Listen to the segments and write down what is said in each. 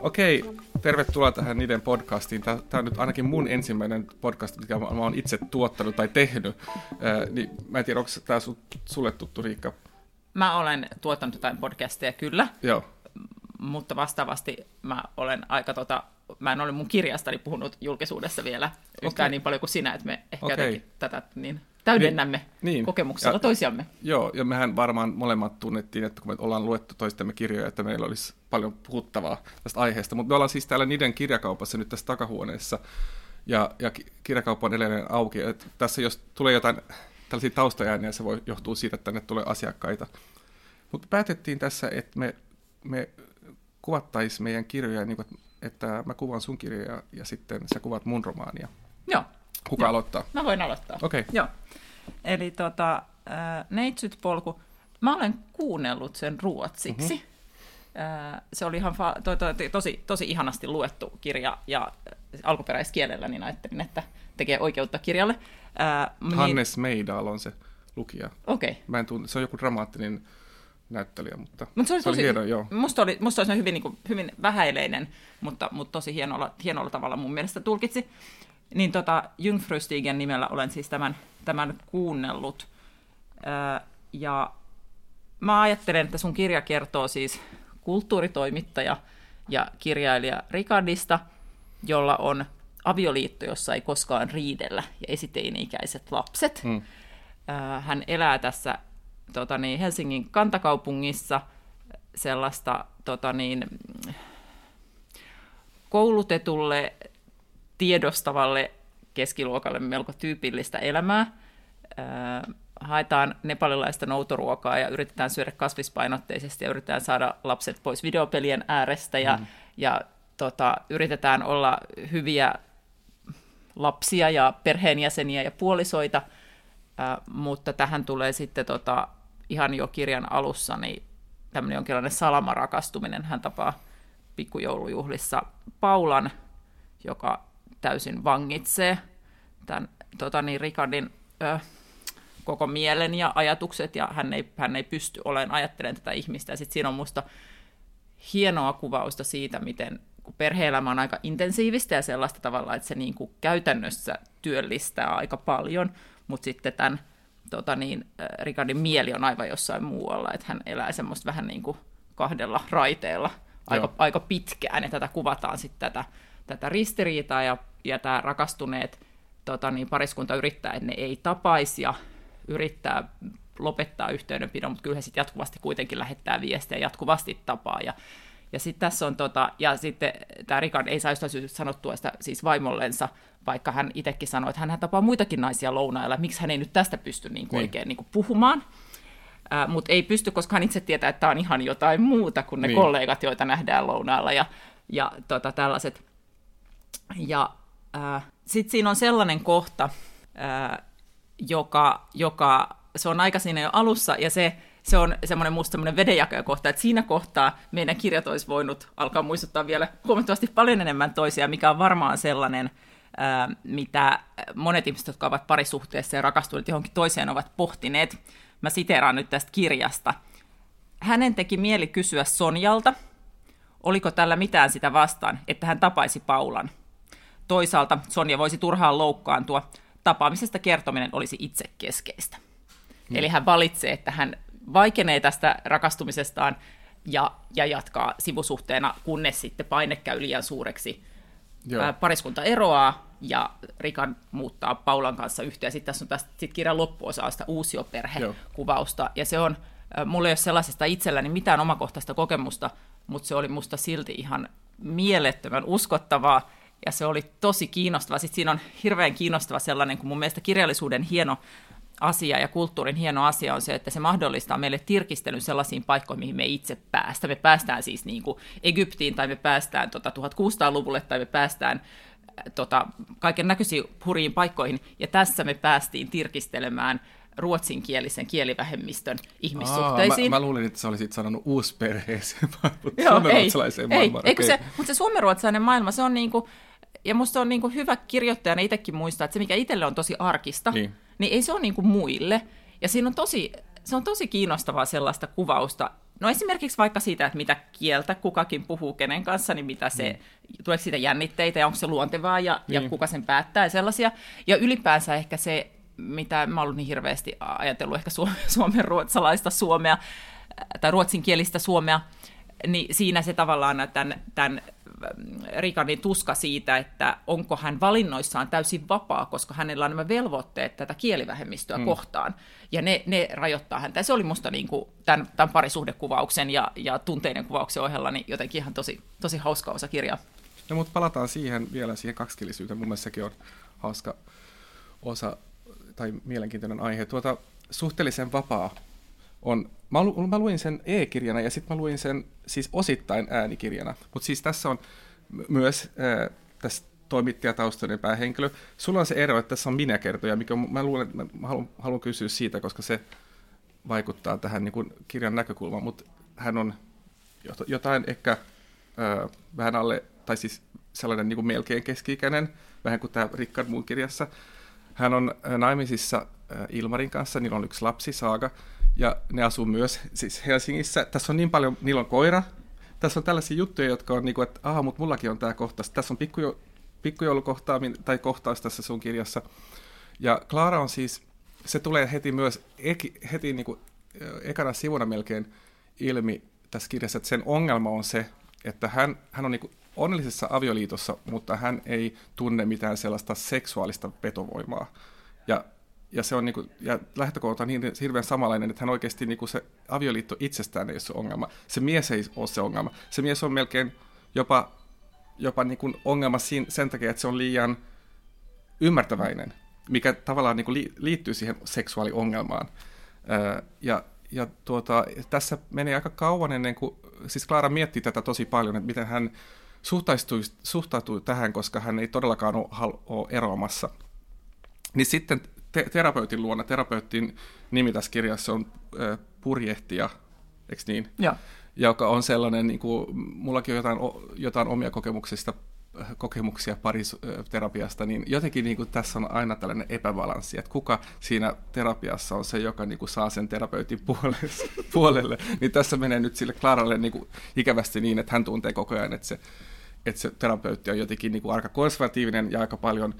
Okei, tervetuloa tähän niiden podcastiin. Tämä on nyt ainakin mun ensimmäinen podcast, mikä mä oon itse tuottanut tai tehnyt. Äh, niin mä en tiedä, onko tämä sulle tuttu, Riikka? Mä olen tuottanut jotain podcasteja kyllä. Joo. Mutta vastaavasti mä olen aika tota, mä en ole mun kirjastani puhunut julkisuudessa vielä yhtään okay. niin paljon kuin sinä, että me ehkä okay. tätä niin täydennämme niin, niin. kokemuksella ja, toisiamme. Joo, ja mehän varmaan molemmat tunnettiin, että kun me ollaan luettu toistemme kirjoja, että meillä olisi paljon puhuttavaa tästä aiheesta. Mutta me ollaan siis täällä niiden kirjakaupassa nyt tässä takahuoneessa, ja, ja kirjakauppa on edelleen auki. Et tässä jos tulee jotain tällaisia taustaääniä, se voi johtua siitä, että tänne tulee asiakkaita. Mutta päätettiin tässä, että me, me kuvattaisiin meidän kirjoja, niin kuin, että mä kuvaan sun kirjoja ja sitten sä kuvat mun romaania. Joo. Kuka Joo. aloittaa? Mä voin aloittaa. Okei. Okay. Joo. Eli tota, äh, Neitsyt polku, mä olen kuunnellut sen ruotsiksi. Mm-hmm. Äh, se oli ihan fa- to- to- tosi, tosi ihanasti luettu kirja ja alkuperäiskielellä, niin ajattelin, että tekee oikeutta kirjalle. Äh, Hannes niin... Meidal on se lukija. Okei. Okay. Mä en tunne, se on joku dramaattinen näyttelijä, mutta Mut se oli, se tosi, oli hieno, joo. Musta oli, musta oli hyvin, niin kuin, hyvin vähäileinen, mutta, mutta tosi hienolla, hienolla tavalla mun mielestä tulkitsi. Niin tota, Jungfrustigen nimellä olen siis tämän, tämän kuunnellut. Öö, ja mä ajattelen, että sun kirja kertoo siis kulttuuritoimittaja ja kirjailija Ricardista, jolla on avioliitto, jossa ei koskaan riidellä, ja esiteini-ikäiset lapset. Öö, hän elää tässä tota niin, Helsingin kantakaupungissa sellaista tota niin, koulutetulle, tiedostavalle keskiluokalle melko tyypillistä elämää. Haetaan nepalilaista noutoruokaa ja yritetään syödä kasvispainotteisesti ja yritetään saada lapset pois videopelien äärestä ja, mm. ja tota, yritetään olla hyviä lapsia ja perheenjäseniä ja puolisoita, äh, mutta tähän tulee sitten tota, ihan jo kirjan alussa niin tämmöinen jonkinlainen salamarakastuminen. Hän tapaa pikkujoulujuhlissa Paulan, joka täysin vangitsee tämän tota niin, Ricardin ö, koko mielen ja ajatukset, ja hän ei, hän ei pysty olemaan ajattelemaan tätä ihmistä. Ja sitten siinä on musta hienoa kuvausta siitä, miten kun perhe-elämä on aika intensiivistä ja sellaista tavalla, että se niin kuin käytännössä työllistää aika paljon, mutta sitten tämän tota niin, Ricardin mieli on aivan jossain muualla, että hän elää semmoista vähän niin kuin kahdella raiteella aika, aika pitkään, ja tätä kuvataan sitten tätä, tätä ristiriitaa, ja, ja tämä rakastuneet tota niin, pariskunta yrittää, että ne ei tapaisi, ja yrittää lopettaa yhteydenpidon, mutta kyllä he sitten jatkuvasti kuitenkin lähettää viestiä, jatkuvasti tapaa, ja ja sitten tässä on, tota, ja sitten tämä Ricard ei saa jostain syystä sanottua sitä siis vaimollensa, vaikka hän itsekin sanoi, että hän tapaa muitakin naisia lounailla, miksi hän ei nyt tästä pysty niin kuin niin. oikein niin kuin puhumaan. Uh, mutta ei pysty, koska hän itse tietää, että tämä on ihan jotain muuta kuin ne niin. kollegat, joita nähdään lounaalla ja, ja tota, tällaiset. Ja uh, sitten siinä on sellainen kohta, uh, joka, joka, se on aika siinä jo alussa, ja se se on semmoinen musta semmoinen vedenjakajakohta, että siinä kohtaa meidän kirjat olisi voinut alkaa muistuttaa vielä huomattavasti paljon enemmän toisia, mikä on varmaan sellainen, ää, mitä monet ihmiset, jotka ovat parisuhteessa ja rakastuneet johonkin toiseen, ovat pohtineet. Mä siteeraan nyt tästä kirjasta. Hänen teki mieli kysyä Sonjalta, oliko tällä mitään sitä vastaan, että hän tapaisi Paulan. Toisaalta Sonja voisi turhaan loukkaantua, tapaamisesta kertominen olisi itse keskeistä. Hmm. Eli hän valitsee, että hän vaikenee tästä rakastumisestaan ja, ja jatkaa sivusuhteena, kunnes sitten paine käy liian suureksi. Joo. pariskunta eroaa ja Rikan muuttaa Paulan kanssa yhteen. Sitten tässä on tästä sit kirjan loppuosasta uusioperhekuvausta. Ja se on, mulla ei ole sellaisesta itselläni mitään omakohtaista kokemusta, mutta se oli musta silti ihan mielettömän uskottavaa ja se oli tosi kiinnostava. Sitten siinä on hirveän kiinnostava sellainen, kun mun mielestä kirjallisuuden hieno asia ja kulttuurin hieno asia on se, että se mahdollistaa meille tirkistelyn sellaisiin paikkoihin, mihin me itse päästä. Me päästään siis niin kuin Egyptiin tai me päästään tota 1600-luvulle tai me päästään äh, tota, kaiken näköisiin huriin paikkoihin. Ja tässä me päästiin tirkistelemään ruotsinkielisen kielivähemmistön ihmissuhteisiin. Aa, mä, mä luulin, että sä olisit sanonut uusperheeseen, mutta suomenruotsalaiseen ei, maailmaan. Ei, okay. se, mutta se suomenruotsalainen maailma, se on niin kuin, ja musta on niin kuin hyvä kirjoittajana itsekin muistaa, että se mikä itselle on tosi arkista, niin niin ei se ole niin kuin muille. Ja siinä on tosi, se on tosi kiinnostavaa sellaista kuvausta, No esimerkiksi vaikka siitä, että mitä kieltä kukakin puhuu kenen kanssa, niin mitä se, mm. tuleeko siitä jännitteitä ja onko se luontevaa ja, niin. ja kuka sen päättää ja sellaisia. Ja ylipäänsä ehkä se, mitä mä ollut niin hirveästi ajatellut ehkä suomen ruotsalaista suomea tai ruotsinkielistä suomea, niin siinä se tavallaan tämän, tämän Rikanin tuska siitä, että onko hän valinnoissaan täysin vapaa, koska hänellä on nämä velvoitteet tätä kielivähemmistöä mm. kohtaan. Ja ne, ne rajoittaa häntä. Ja se oli musta niin kuin tämän, tämän parisuhdekuvauksen ja, ja tunteiden kuvauksen ohella niin jotenkin ihan tosi, tosi hauska osa kirjaa. No mutta palataan siihen vielä siihen kaksikielisyyteen. Mun mielestä sekin on hauska osa tai mielenkiintoinen aihe. Tuota, suhteellisen vapaa on, mä, lu, mä luin sen e-kirjana ja sitten mä luin sen siis osittain äänikirjana, mutta siis tässä on myös äh, tässä toimittajataustainen päähenkilö. Sulla on se ero, että tässä on minä-kertoja, mikä mä luulen, mä haluan, haluan kysyä siitä, koska se vaikuttaa tähän niin kuin kirjan näkökulmaan, mutta hän on jotain ehkä äh, vähän alle, tai siis sellainen niin kuin melkein keski-ikäinen, vähän kuin tämä Rickard muun kirjassa. Hän on naimisissa Ilmarin kanssa, niillä on yksi lapsi, Saaga, ja ne asuu myös siis Helsingissä. Tässä on niin paljon, niillä on koira. Tässä on tällaisia juttuja, jotka on niin kuin, että aha, mutta mullakin on tämä kohtaus. Tässä on pikkujo, pikkujoulukohtaaminen tai kohtaus tässä sun kirjassa. Ja Klaara on siis, se tulee heti myös, eki, heti niin kuin, ekana sivuna melkein ilmi tässä kirjassa, että sen ongelma on se, että hän, hän on niin kuin onnellisessa avioliitossa, mutta hän ei tunne mitään sellaista seksuaalista petovoimaa. Ja ja, se on niin kuin, ja lähtökohta on niin hirveän samanlainen, että hän oikeasti niin kuin se avioliitto itsestään ei ole se ongelma. Se mies ei ole se ongelma. Se mies on melkein jopa, jopa niin kuin ongelma siinä, sen takia, että se on liian ymmärtäväinen, mikä tavallaan niin kuin liittyy siihen seksuaaliongelmaan. Ja, ja tuota, tässä menee aika kauan ennen kuin, siis Klaara mietti tätä tosi paljon, että miten hän suhtautui, suhtautui tähän, koska hän ei todellakaan ole, ole eroamassa. Niin sitten te- terapeutin luona. Terapeutin nimi tässä kirjassa on äh, purjehtija, eikö niin? Joo. Joka on sellainen, niin kuin, mullakin on jotain, jotain omia kokemuksista, kokemuksia pariterapiasta, niin jotenkin niin kuin, tässä on aina tällainen epäbalanssi, että kuka siinä terapiassa on se, joka niin kuin, saa sen terapeutin puolelle, puolelle. Niin tässä menee nyt sille Claralle niin kuin, ikävästi niin, että hän tuntee koko ajan, että se, että se terapeutti on jotenkin niin kuin, aika konservatiivinen ja aika paljon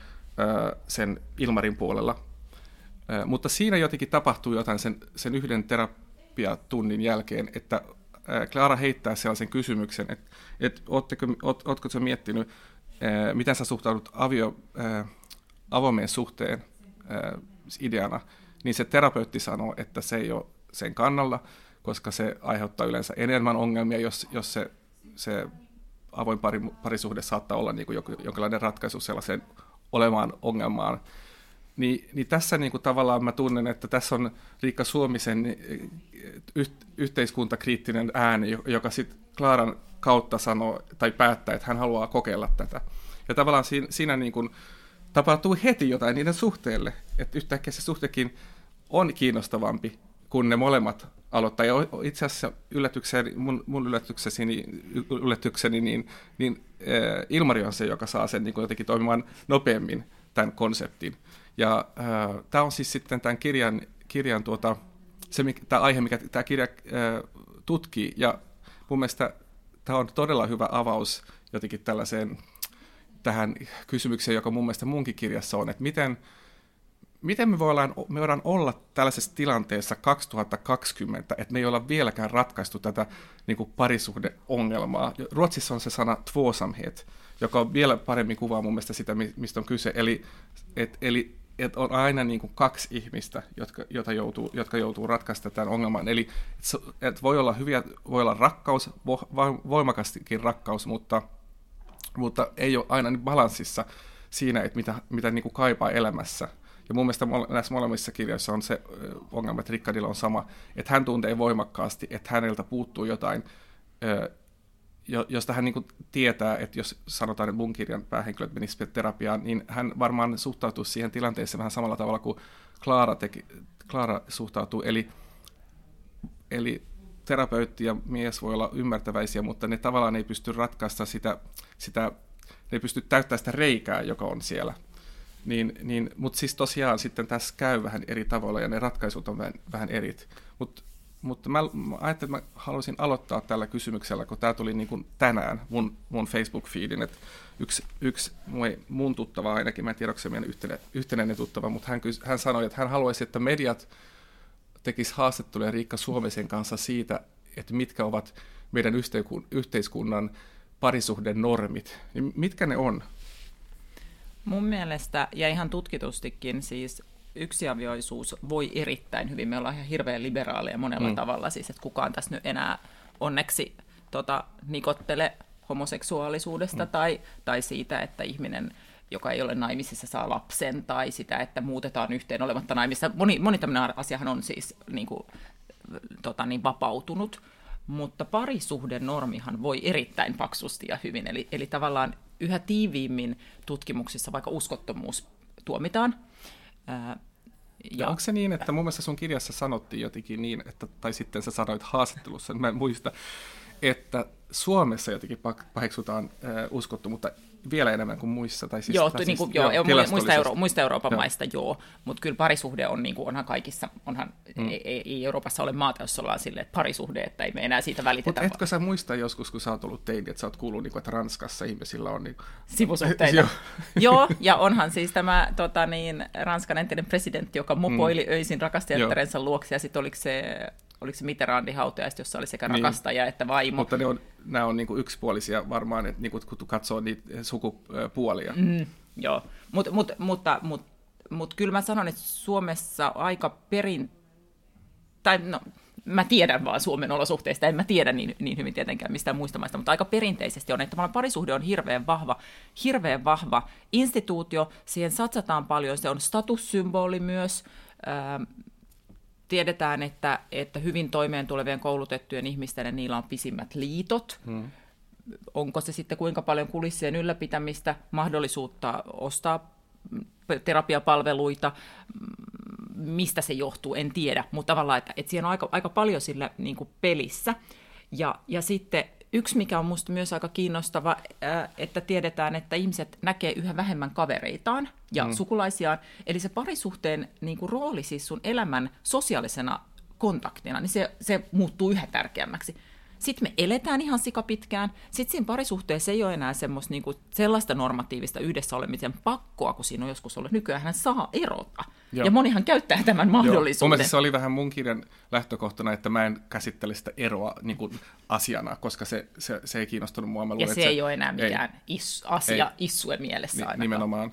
sen Ilmarin puolella mutta siinä jotenkin tapahtuu jotain sen, sen yhden terapiatunnin jälkeen, että Clara heittää sellaisen kysymyksen, että, että ootteko, oot, ootko sä miettinyt, miten sä suhtaudut avio, avoimeen suhteen ideana, niin se terapeutti sanoo, että se ei ole sen kannalla, koska se aiheuttaa yleensä enemmän ongelmia, jos, jos se, se avoin pari, parisuhde saattaa olla niin kuin jonkinlainen ratkaisu sellaiseen olemaan ongelmaan, niin, niin tässä niin kuin tavallaan mä tunnen, että tässä on Riikka Suomisen eh, yh, yhteiskuntakriittinen ääni, joka sitten Klaaran kautta sanoo tai päättää, että hän haluaa kokeilla tätä. Ja tavallaan siinä, siinä niin kuin tapahtuu heti jotain niiden suhteelle, että yhtäkkiä se suhtekin on kiinnostavampi, kun ne molemmat aloittaa. Ja itse asiassa yllätykseni, mun, mun yllätykseni, yllätykseni niin, niin äh, Ilmari on se, joka saa sen niin kuin jotenkin toimimaan nopeammin tämän konseptin. Ja äh, tämä on siis sitten tämän kirjan, kirjan tuota, se, tämä aihe, mikä tämä kirja äh, tutkii, ja mun mielestä tämä on todella hyvä avaus jotenkin tällaiseen tähän kysymykseen, joka mun mielestä munkin kirjassa on, että miten, miten me, voidaan, me voidaan olla tällaisessa tilanteessa 2020, että me ei olla vieläkään ratkaistu tätä niin kuin parisuhdeongelmaa. Ruotsissa on se sana tvåsamhet, joka on vielä paremmin kuvaa mun mielestä sitä, mistä on kyse. Eli, et, eli että on aina niin kuin kaksi ihmistä, jotka, jota joutuu, jotka joutuu ratkaista tämän ongelman. Eli että et voi olla hyviä, voi olla rakkaus, vo, voimakastikin rakkaus, mutta, mutta ei ole aina balanssissa siinä, että mitä, mitä niin kuin kaipaa elämässä. Ja mun mielestä näissä molemmissa kirjoissa on se ongelma, että Rickardilla on sama, että hän tuntee voimakkaasti, että häneltä puuttuu jotain, josta hän niin tietää, että jos sanotaan, että mun kirjan päähenkilöt menisivät terapiaan, niin hän varmaan suhtautuu siihen tilanteeseen vähän samalla tavalla kuin Klaara, teki, Klaara suhtautuu. Eli, eli terapeutti ja mies voi olla ymmärtäväisiä, mutta ne tavallaan ei pysty ratkaista sitä, sitä ne ei pysty täyttämään sitä reikää, joka on siellä. Niin, niin, Mutta siis tosiaan sitten tässä käy vähän eri tavalla ja ne ratkaisut on vähän, vähän erit. Mutta mutta mä, mä ajattelin, että mä haluaisin aloittaa tällä kysymyksellä, kun tämä tuli niin kuin tänään mun, mun Facebook-feedin, että yksi, yksi mun tuttava ainakin, mä en tiedä, onko se meidän yhtenä, yhtenäinen tuttava, mutta hän, hän sanoi, että hän haluaisi, että mediat tekisi haastatteluja Riikka Suomisen kanssa siitä, että mitkä ovat meidän yhteiskunnan parisuhden normit. Niin mitkä ne on? Mun mielestä, ja ihan tutkitustikin, siis yksiavioisuus voi erittäin hyvin. Me ollaan ihan hirveän liberaaleja monella mm. tavalla, siis että kukaan tässä nyt enää onneksi tota, nikottele homoseksuaalisuudesta mm. tai, tai siitä, että ihminen joka ei ole naimisissa, saa lapsen, tai sitä, että muutetaan yhteen olematta naimissa. Moni, moni tämmöinen asiahan on siis niin kuin, tota, niin vapautunut, mutta parisuhden normihan voi erittäin paksusti ja hyvin. Eli, eli tavallaan yhä tiiviimmin tutkimuksissa vaikka uskottomuus tuomitaan, ja, ja. Onko se niin, että mun mielestä sun kirjassa sanottiin jotenkin niin, että, tai sitten sä sanoit haastattelussa, mä en muista, että Suomessa jotenkin paheksutaan äh, uskottu, mutta vielä enemmän kuin muissa. Tai siis, joo, tai niin kuin, joo, joo muista, Euro, muista Euroopan joo. maista joo, mutta kyllä parisuhde on, niin kuin, onhan kaikissa, onhan, mm. ei, ei, Euroopassa ole maata, jossa ollaan silleen, että parisuhde, että ei me enää siitä välitetä. Mutta etkö sä muista joskus, kun sä oot ollut teini, että sä oot kuullut, niin kuin, että Ranskassa ihmisillä on... Niin... Sivusuhteita. joo. joo, ja onhan siis tämä tota, niin, Ranskan entinen presidentti, joka mopoili mm. öisin rakastajattarensa luokse, ja sitten oliko se oliko se Mitterrandin hautajaiset, jossa oli sekä niin. rakastaja että vaimo. Mutta ne on, nämä on niin kuin yksipuolisia varmaan, että niin kuin, kun katsoo niitä sukupuolia. Mm, joo, Mut, mut, mutta, mutta, mutta kyllä mä sanon, että Suomessa aika perin... Tai no, mä tiedän vaan Suomen olosuhteista, en mä tiedä niin, niin hyvin tietenkään mistään muista maista, mutta aika perinteisesti on, että parisuhde on hirveän vahva, hirveän vahva instituutio, siihen satsataan paljon, se on statussymboli myös, tiedetään, että, että hyvin toimeen tulevien koulutettujen ihmisten, niillä on pisimmät liitot. Hmm. Onko se sitten kuinka paljon kulissien ylläpitämistä, mahdollisuutta ostaa terapiapalveluita, mistä se johtuu, en tiedä, mutta tavallaan, että, että siinä on aika, aika paljon sillä niin kuin pelissä. Ja, ja sitten Yksi, mikä on minusta myös aika kiinnostava, äh, että tiedetään, että ihmiset näkee yhä vähemmän kavereitaan ja mm. sukulaisiaan. Eli se parisuhteen niin kuin, rooli siis sun elämän sosiaalisena kontaktina, niin se, se muuttuu yhä tärkeämmäksi. Sitten me eletään ihan sikapitkään. Sitten siinä parisuhteessa ei ole enää semmoista, niin kuin, sellaista normatiivista yhdessä olemisen pakkoa, kun siinä on joskus ollut. Nykyään hän saa erota. Joo. Ja monihan käyttää tämän mahdollisuuden. Joo. se oli vähän mun kirjan lähtökohtana, että mä en käsittele sitä eroa niin kuin asiana, koska se, se, se ei kiinnostunut mua. Mä luulen, ja se, se ei ole enää mikään ei, is, asia ei, issue mielessä ni, Nimenomaan.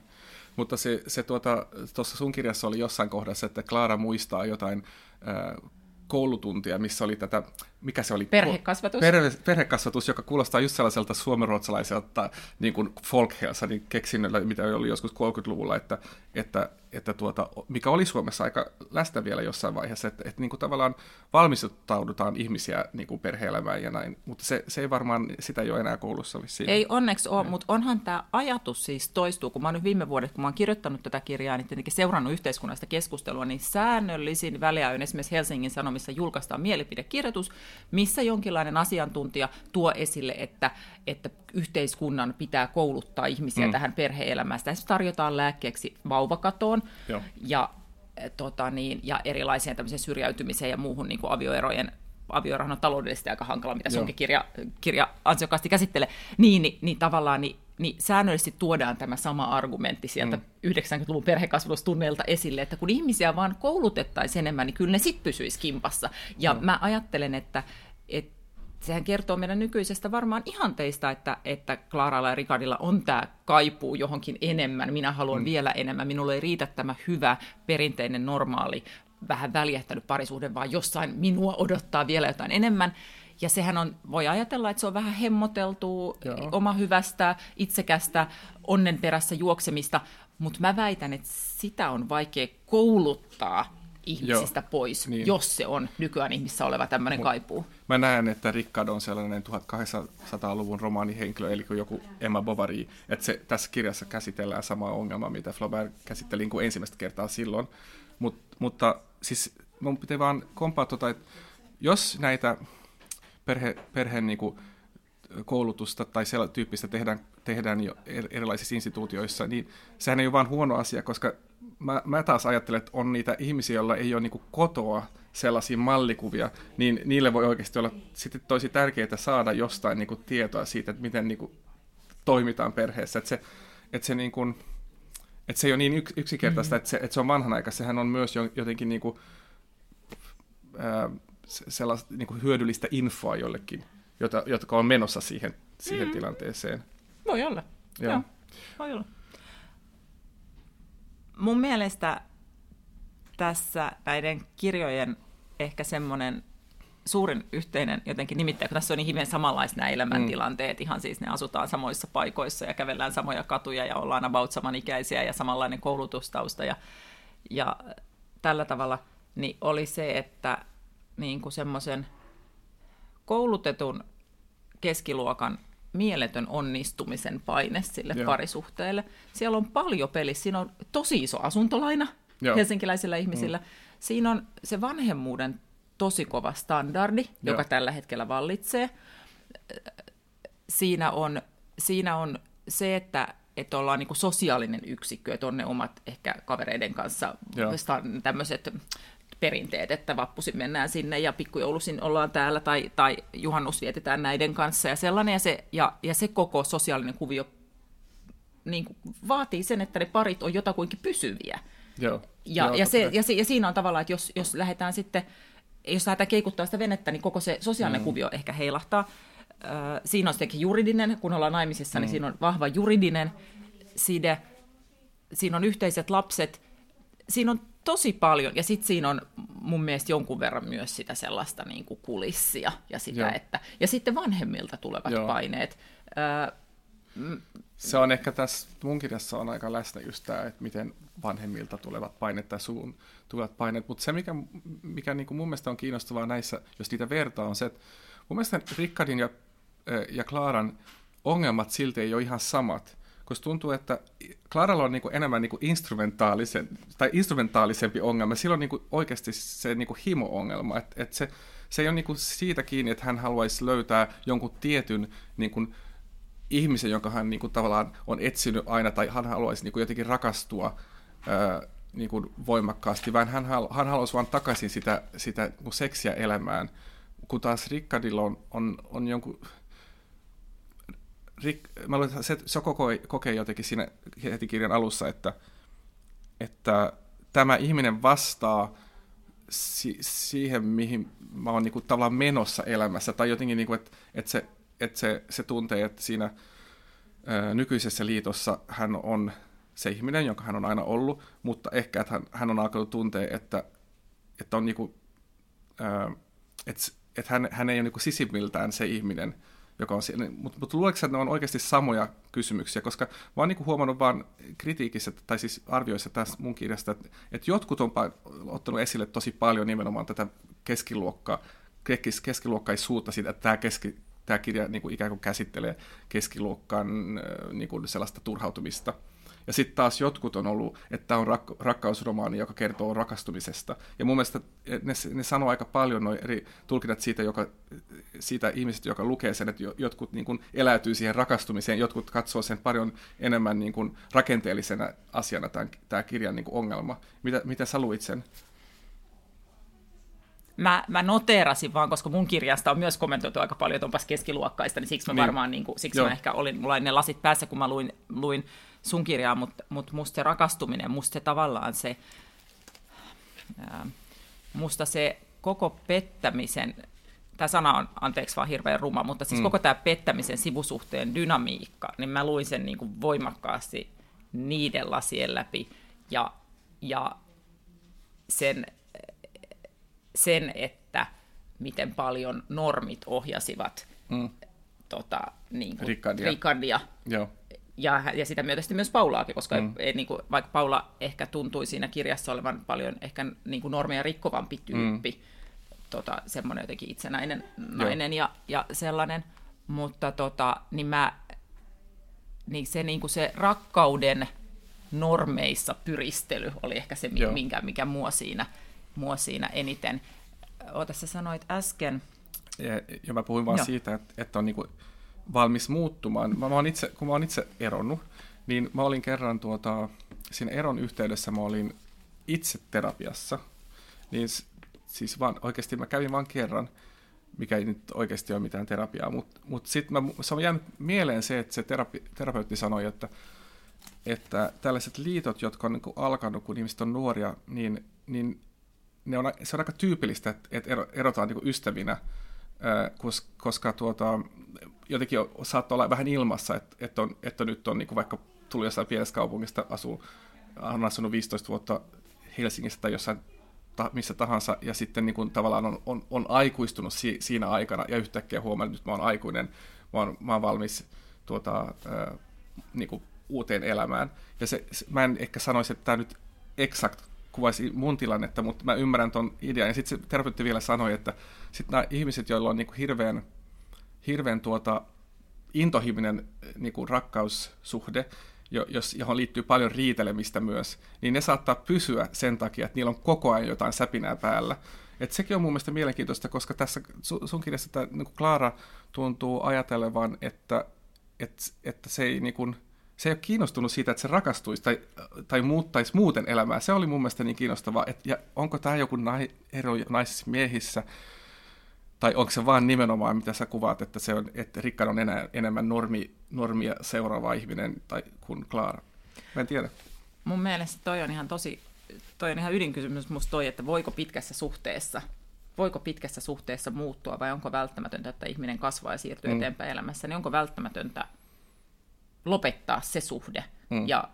Mutta se, se tuota, tuossa sun kirjassa oli jossain kohdassa, että Klaara muistaa jotain äh, koulutuntia, missä oli tätä, mikä se oli? Perhekasvatus. Perhe, perhekasvatus, joka kuulostaa just sellaiselta suomenruotsalaiselta niin kuin folkhelsanin keksinnöllä, mitä oli joskus 30-luvulla, että, että että tuota, mikä oli Suomessa aika läsnä vielä jossain vaiheessa, että, että niin kuin tavallaan valmistaudutaan ihmisiä niin kuin perhe-elämään ja näin, mutta se, se ei varmaan, sitä ei ole enää koulussa vissiin. Ei onneksi ole, mutta onhan tämä ajatus siis toistuu, kun mä oon nyt viime vuodet, kun mä oon kirjoittanut tätä kirjaa, niin tietenkin seurannut yhteiskunnasta keskustelua, niin säännöllisin väliajoin esimerkiksi Helsingin Sanomissa julkaistaan mielipidekirjoitus, missä jonkinlainen asiantuntija tuo esille, että, että yhteiskunnan pitää kouluttaa ihmisiä mm. tähän perhe-elämään. Sitä tarjotaan lääkkeeksi vauvakatoon Joo. ja, eh, tota niin, ja erilaiseen syrjäytymiseen ja muuhun niin kuin avioerojen avioerohan on taloudellisesti aika hankala, mitä sunkin kirja, kirja ansiokkaasti käsittelee, niin, niin, niin tavallaan niin, niin säännöllisesti tuodaan tämä sama argumentti sieltä mm. 90-luvun perhekasvatustunneilta esille, että kun ihmisiä vaan koulutettaisiin enemmän, niin kyllä ne sitten pysyisi kimpassa. Ja mm. mä ajattelen, että, että sehän kertoo meidän nykyisestä varmaan ihanteista, että, että Klaralla ja Ricardilla on tämä kaipuu johonkin enemmän. Minä haluan mm. vielä enemmän. Minulle ei riitä tämä hyvä, perinteinen, normaali, vähän väljähtänyt parisuhde, vaan jossain minua odottaa vielä jotain enemmän. Ja sehän on, voi ajatella, että se on vähän hemmoteltu, oma hyvästä, itsekästä, onnen perässä juoksemista, mutta mä väitän, että sitä on vaikea kouluttaa ihmisistä Joo, pois, niin. jos se on nykyään ihmissä oleva tämmöinen kaipuu. Mä näen, että Rickard on sellainen 1800-luvun romaanihenkilö, eli joku Emma Bovary, että se, tässä kirjassa käsitellään samaa ongelmaa, mitä Flaubert käsitteli niin kuin ensimmäistä kertaa silloin. Mut, mutta siis mun pitää vaan kompaa tuota, että jos näitä perhe, perheen niin kuin, koulutusta tai sellaista tyyppistä tehdään, tehdään jo erilaisissa instituutioissa, niin sehän ei ole vain huono asia, koska mä, mä taas ajattelen, että on niitä ihmisiä, joilla ei ole niin kotoa sellaisia mallikuvia, niin niille voi oikeasti olla sitten tosi tärkeää saada jostain niin kuin tietoa siitä, että miten niin kuin toimitaan perheessä. Että se, että se, niin kuin, että se ei ole niin yksinkertaista, mm-hmm. että, se, että se on vanhanaikaista. Sehän on myös jotenkin niin kuin, ää, sellaista niin kuin hyödyllistä infoa jollekin, jota, jotka on menossa siihen, siihen mm. tilanteeseen. Voi olla. Joo. Joo. Voi olla. Mun mielestä tässä näiden kirjojen ehkä semmoinen suurin yhteinen jotenkin nimittäin, kun tässä on niin hyvin samanlaiset nämä elämäntilanteet, mm. ihan siis ne asutaan samoissa paikoissa ja kävellään samoja katuja ja ollaan about samanikäisiä ja samanlainen koulutustausta ja, ja tällä tavalla, niin oli se, että niin kuin semmoisen koulutetun keskiluokan mieletön onnistumisen paine sille Joo. parisuhteelle. Siellä on paljon pelissä. Siinä on tosi iso asuntolaina Joo. helsinkiläisillä ihmisillä. Mm. Siinä on se vanhemmuuden tosi kova standardi, Joo. joka tällä hetkellä vallitsee. Siinä on, siinä on se, että, että ollaan niin sosiaalinen yksikkö, että on ne omat ehkä kavereiden kanssa tämmöiset perinteet, että vappusin mennään sinne ja pikkujoulusin ollaan täällä tai, tai juhannus vietetään näiden kanssa ja sellainen. Ja se, ja, ja se koko sosiaalinen kuvio niin kuin, vaatii sen, että ne parit on jotakuinkin pysyviä. Joo. Ja, Joo, ja, se, ja, se, ja siinä on tavallaan, että jos, jos lähdetään sitten, jos lähdetään keikuttaa sitä venettä, niin koko se sosiaalinen mm. kuvio ehkä heilahtaa. Äh, siinä on sittenkin juridinen, kun ollaan naimisissa, niin mm. niin siinä on vahva juridinen side, siinä on yhteiset lapset, siinä on tosi paljon, ja sitten siinä on mun mielestä jonkun verran myös sitä sellaista niin kuin kulissia, ja, sitä, että, ja sitten vanhemmilta tulevat Joo. paineet. Öö, se on ehkä tässä mun kirjassa on aika läsnä just tämä, että miten vanhemmilta tulevat paineet tai suun tulevat paineet, mutta se mikä, mikä niin kuin mun mielestä on kiinnostavaa näissä, jos niitä vertaa, on se, että mun mielestä Rickardin ja, ja Klaaran ongelmat silti ei ole ihan samat koska tuntuu, että Claralla on niin kuin enemmän niin kuin instrumentaalisen, tai instrumentaalisempi ongelma. Sillä on niin kuin oikeasti se niin kuin himo-ongelma, että, että se, se ei ole niin kuin siitä kiinni, että hän haluaisi löytää jonkun tietyn niin kuin, ihmisen, jonka hän niin kuin, tavallaan on etsinyt aina, tai hän haluaisi niin kuin, jotenkin rakastua ää, niin kuin, voimakkaasti, vaan hän, hän haluaisi vain takaisin sitä, sitä niin seksiä elämään, kun taas Rickardilla on, on, on jonkun Rick, mä luulen, että se, se kokee, kokee jotenkin siinä heti kirjan alussa, että, että tämä ihminen vastaa si, siihen, mihin mä oon niinku tavallaan menossa elämässä, tai jotenkin, niinku, että, että, se, että se, se tuntee, että siinä ää, nykyisessä liitossa hän on se ihminen, jonka hän on aina ollut, mutta ehkä, että hän, hän on alkanut tuntea, että, että on niinku, ää, että, että hän, hän ei ole niinku sisimmiltään se ihminen, joka on siellä. Mutta mut luuleeko että ne on oikeasti samoja kysymyksiä, koska mä oon niin huomannut vaan kritiikissä, tai siis arvioissa tässä mun kirjasta, että, että jotkut on ottanut esille tosi paljon nimenomaan tätä keskiluokkaa, keskiluokkaisuutta siitä, että tämä, keski, tämä kirja niin kuin ikään kuin käsittelee keskiluokkan niin kuin sellaista turhautumista – ja sitten taas jotkut on ollut, että tämä on rak- rakkausromaani, joka kertoo rakastumisesta. Ja mun mielestä ne, ne sanoo aika paljon noin eri tulkinnat siitä, joka, siitä ihmisestä, joka lukee sen, että jotkut niin kuin eläytyy siihen rakastumiseen, jotkut katsoo sen paljon enemmän niin kuin rakenteellisena asiana tämä kirjan niin kuin ongelma. Mitä, mitä sä luit sen? mä, mä noteerasin vaan, koska mun kirjasta on myös kommentoitu aika paljon, että onpas keskiluokkaista, niin siksi mä niin. varmaan, niin kuin, siksi Joo. mä ehkä olin, mulla ne lasit päässä, kun mä luin, luin sun kirjaa, mutta mut musta se rakastuminen, musta se tavallaan se, ää, musta se koko pettämisen, tämä sana on anteeksi vaan hirveän ruma, mutta siis mm. koko tämä pettämisen sivusuhteen dynamiikka, niin mä luin sen niin kuin voimakkaasti niiden lasien läpi ja, ja sen, sen, että miten paljon normit ohjasivat mm. tota, niin kuin Ricardia. Ricardia. Joo ja, ja sitä myötä sitten myös Paulaakin, koska mm. ei, niin kuin, vaikka Paula ehkä tuntui siinä kirjassa olevan paljon ehkä niin kuin normeja rikkovampi tyyppi, mm. tota, semmoinen jotenkin itsenäinen nainen ja, ja sellainen, mutta tota, niin mä, niin se, niin kuin se rakkauden normeissa pyristely oli ehkä se, Joo. minkä, mikä mua siinä, mua siinä eniten. Ota, sä sanoit äsken... Ja, ja mä puhuin vaan Joo. siitä, että, että on niin kuin valmis muuttumaan. Mä, mä itse, kun mä oon itse eronnut, niin mä olin kerran tuota, siinä eron yhteydessä mä olin itse terapiassa, niin siis vaan, oikeasti mä kävin vain kerran, mikä ei nyt oikeasti ole mitään terapiaa, mutta mut, mut sitten se on jäänyt mieleen se, että se terapi, terapeutti sanoi, että, että tällaiset liitot, jotka on niin alkanut, kun ihmiset on nuoria, niin, niin ne on, se on aika tyypillistä, että, erotaan niin ystävinä, koska tuota, jotenkin saattaa olla vähän ilmassa, että, että, on, että nyt on niin vaikka tullut jossain pienessä kaupungista, asuu, on asunut 15 vuotta Helsingissä tai jossain ta, missä tahansa, ja sitten niin kuin, tavallaan on, on, on aikuistunut si, siinä aikana, ja yhtäkkiä huomaa, että nyt mä oon aikuinen, mä oon, mä oon valmis tuota, ää, niin kuin uuteen elämään. Ja se, se, mä en ehkä sanoisi, että tämä nyt exakt kuvaisi mun tilannetta, mutta mä ymmärrän ton idean. Ja sitten se terapeutti vielä sanoi, että sitten nämä ihmiset, joilla on niin kuin hirveän, hirveän tuota, intohiminen niin kuin rakkaussuhde, jos, johon liittyy paljon riitelemistä myös, niin ne saattaa pysyä sen takia, että niillä on koko ajan jotain säpinää päällä. Et sekin on mun mielestä mielenkiintoista, koska tässä sun kirjassa tämä, niin Klaara tuntuu ajatelevan, että, että, että se, ei, niin kuin, se ei ole kiinnostunut siitä, että se rakastuisi tai, tai muuttaisi muuten elämää. Se oli mun mielestä niin kiinnostavaa. Et, ja onko tämä joku nai, ero naisissa miehissä, tai onko se vaan nimenomaan, mitä sä kuvaat, että, se on, että Rickard on enää, enemmän normi, normia seuraava ihminen tai kuin Klaara? Mä en tiedä. Mun mielestä toi on ihan tosi, toi on ihan ydinkysymys musta toi, että voiko pitkässä suhteessa, voiko pitkässä suhteessa muuttua vai onko välttämätöntä, että ihminen kasvaa ja siirtyy mm. eteenpäin elämässä, niin onko välttämätöntä lopettaa se suhde mm. ja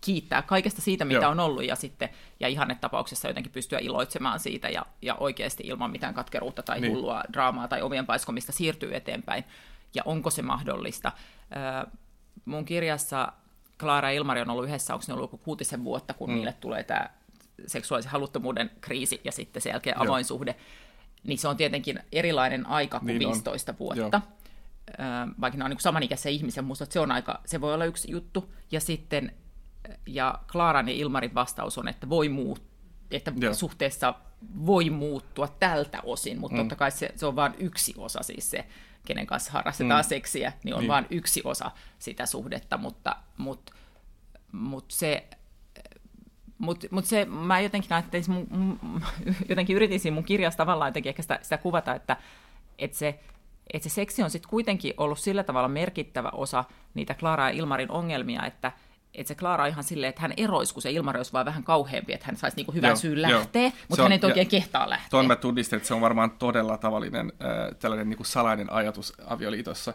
kiittää kaikesta siitä, mitä Joo. on ollut, ja sitten ja ihannetapauksessa jotenkin pystyä iloitsemaan siitä, ja, ja oikeasti ilman mitään katkeruutta tai niin. hullua draamaa tai ovien paiskomista siirtyy eteenpäin, ja onko se mahdollista. mun kirjassa Klaara ja Ilmari on ollut yhdessä, onko ne ollut kuutisen vuotta, kun mm. niille tulee tämä seksuaalisen haluttomuuden kriisi ja sitten sen jälkeen avoin Joo. suhde, niin se on tietenkin erilainen aika kuin niin 15 on. vuotta. Joo vaikka ne on niin samanikäisiä ihmisiä, musta se on aika, se voi olla yksi juttu. Ja sitten ja Klaaran ja Ilmarin vastaus on, että voi muut, että Joo. suhteessa voi muuttua tältä osin, mutta mm. totta kai se, se on vain yksi osa siis se, kenen kanssa harrastetaan mm. seksiä, niin on niin. vain yksi osa sitä suhdetta, mutta, mutta, mutta se mutta mut se, mä jotenkin ajattelin, mun, mun, jotenkin yritin siinä mun kirjassa tavallaan jotenkin ehkä sitä, sitä kuvata, että, että se, että se seksi on sitten kuitenkin ollut sillä tavalla merkittävä osa niitä Klara ja Ilmarin ongelmia, että, että se Klaara ihan silleen, että hän eroisi, kun se Ilmari olisi vaan vähän kauheampi, että hän saisi niinku hyvän joo, syyn lähteä, joo. mutta hän ei oikein kehtaa lähteä. Tuon mä tunnistin, että se on varmaan todella tavallinen äh, tällainen niinku salainen ajatus avioliitossa,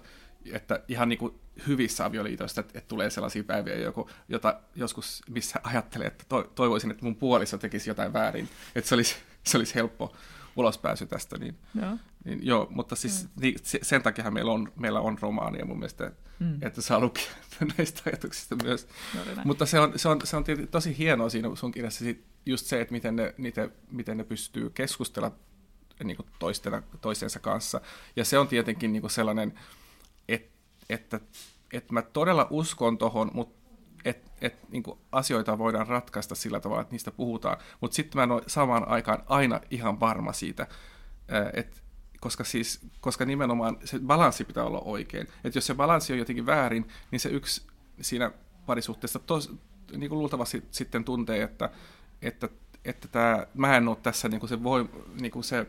että ihan niinku hyvissä avioliitoissa, että, että tulee sellaisia päiviä, joku, jota joskus missä ajattelee, että to, toivoisin, että mun puoliso tekisi jotain väärin, että se olisi, se olisi helppo ulospääsy tästä. Niin, joo. Niin, joo, mutta siis mm. niin, sen takia meillä on, meillä on romaania mun mielestä, mm. että saa lukea näistä ajatuksista myös. Mutta se on, se, on, se on tosi hienoa siinä sun kirjassa just se, että miten ne, niitä, miten ne pystyy keskustella niin kuin toistena, toistensa kanssa. Ja se on tietenkin niin kuin sellainen, että, että, että mä todella uskon tuohon, mutta että et, niin asioita voidaan ratkaista sillä tavalla, että niistä puhutaan. Mutta sitten mä en ole samaan aikaan aina ihan varma siitä, että koska, siis, koska nimenomaan se balanssi pitää olla oikein. Että jos se balanssi on jotenkin väärin, niin se yksi siinä parisuhteessa tos, niin kuin luultavasti sitten tuntee, että, että, että tämä, mä en ole tässä niin kuin se, voi, niin kuin se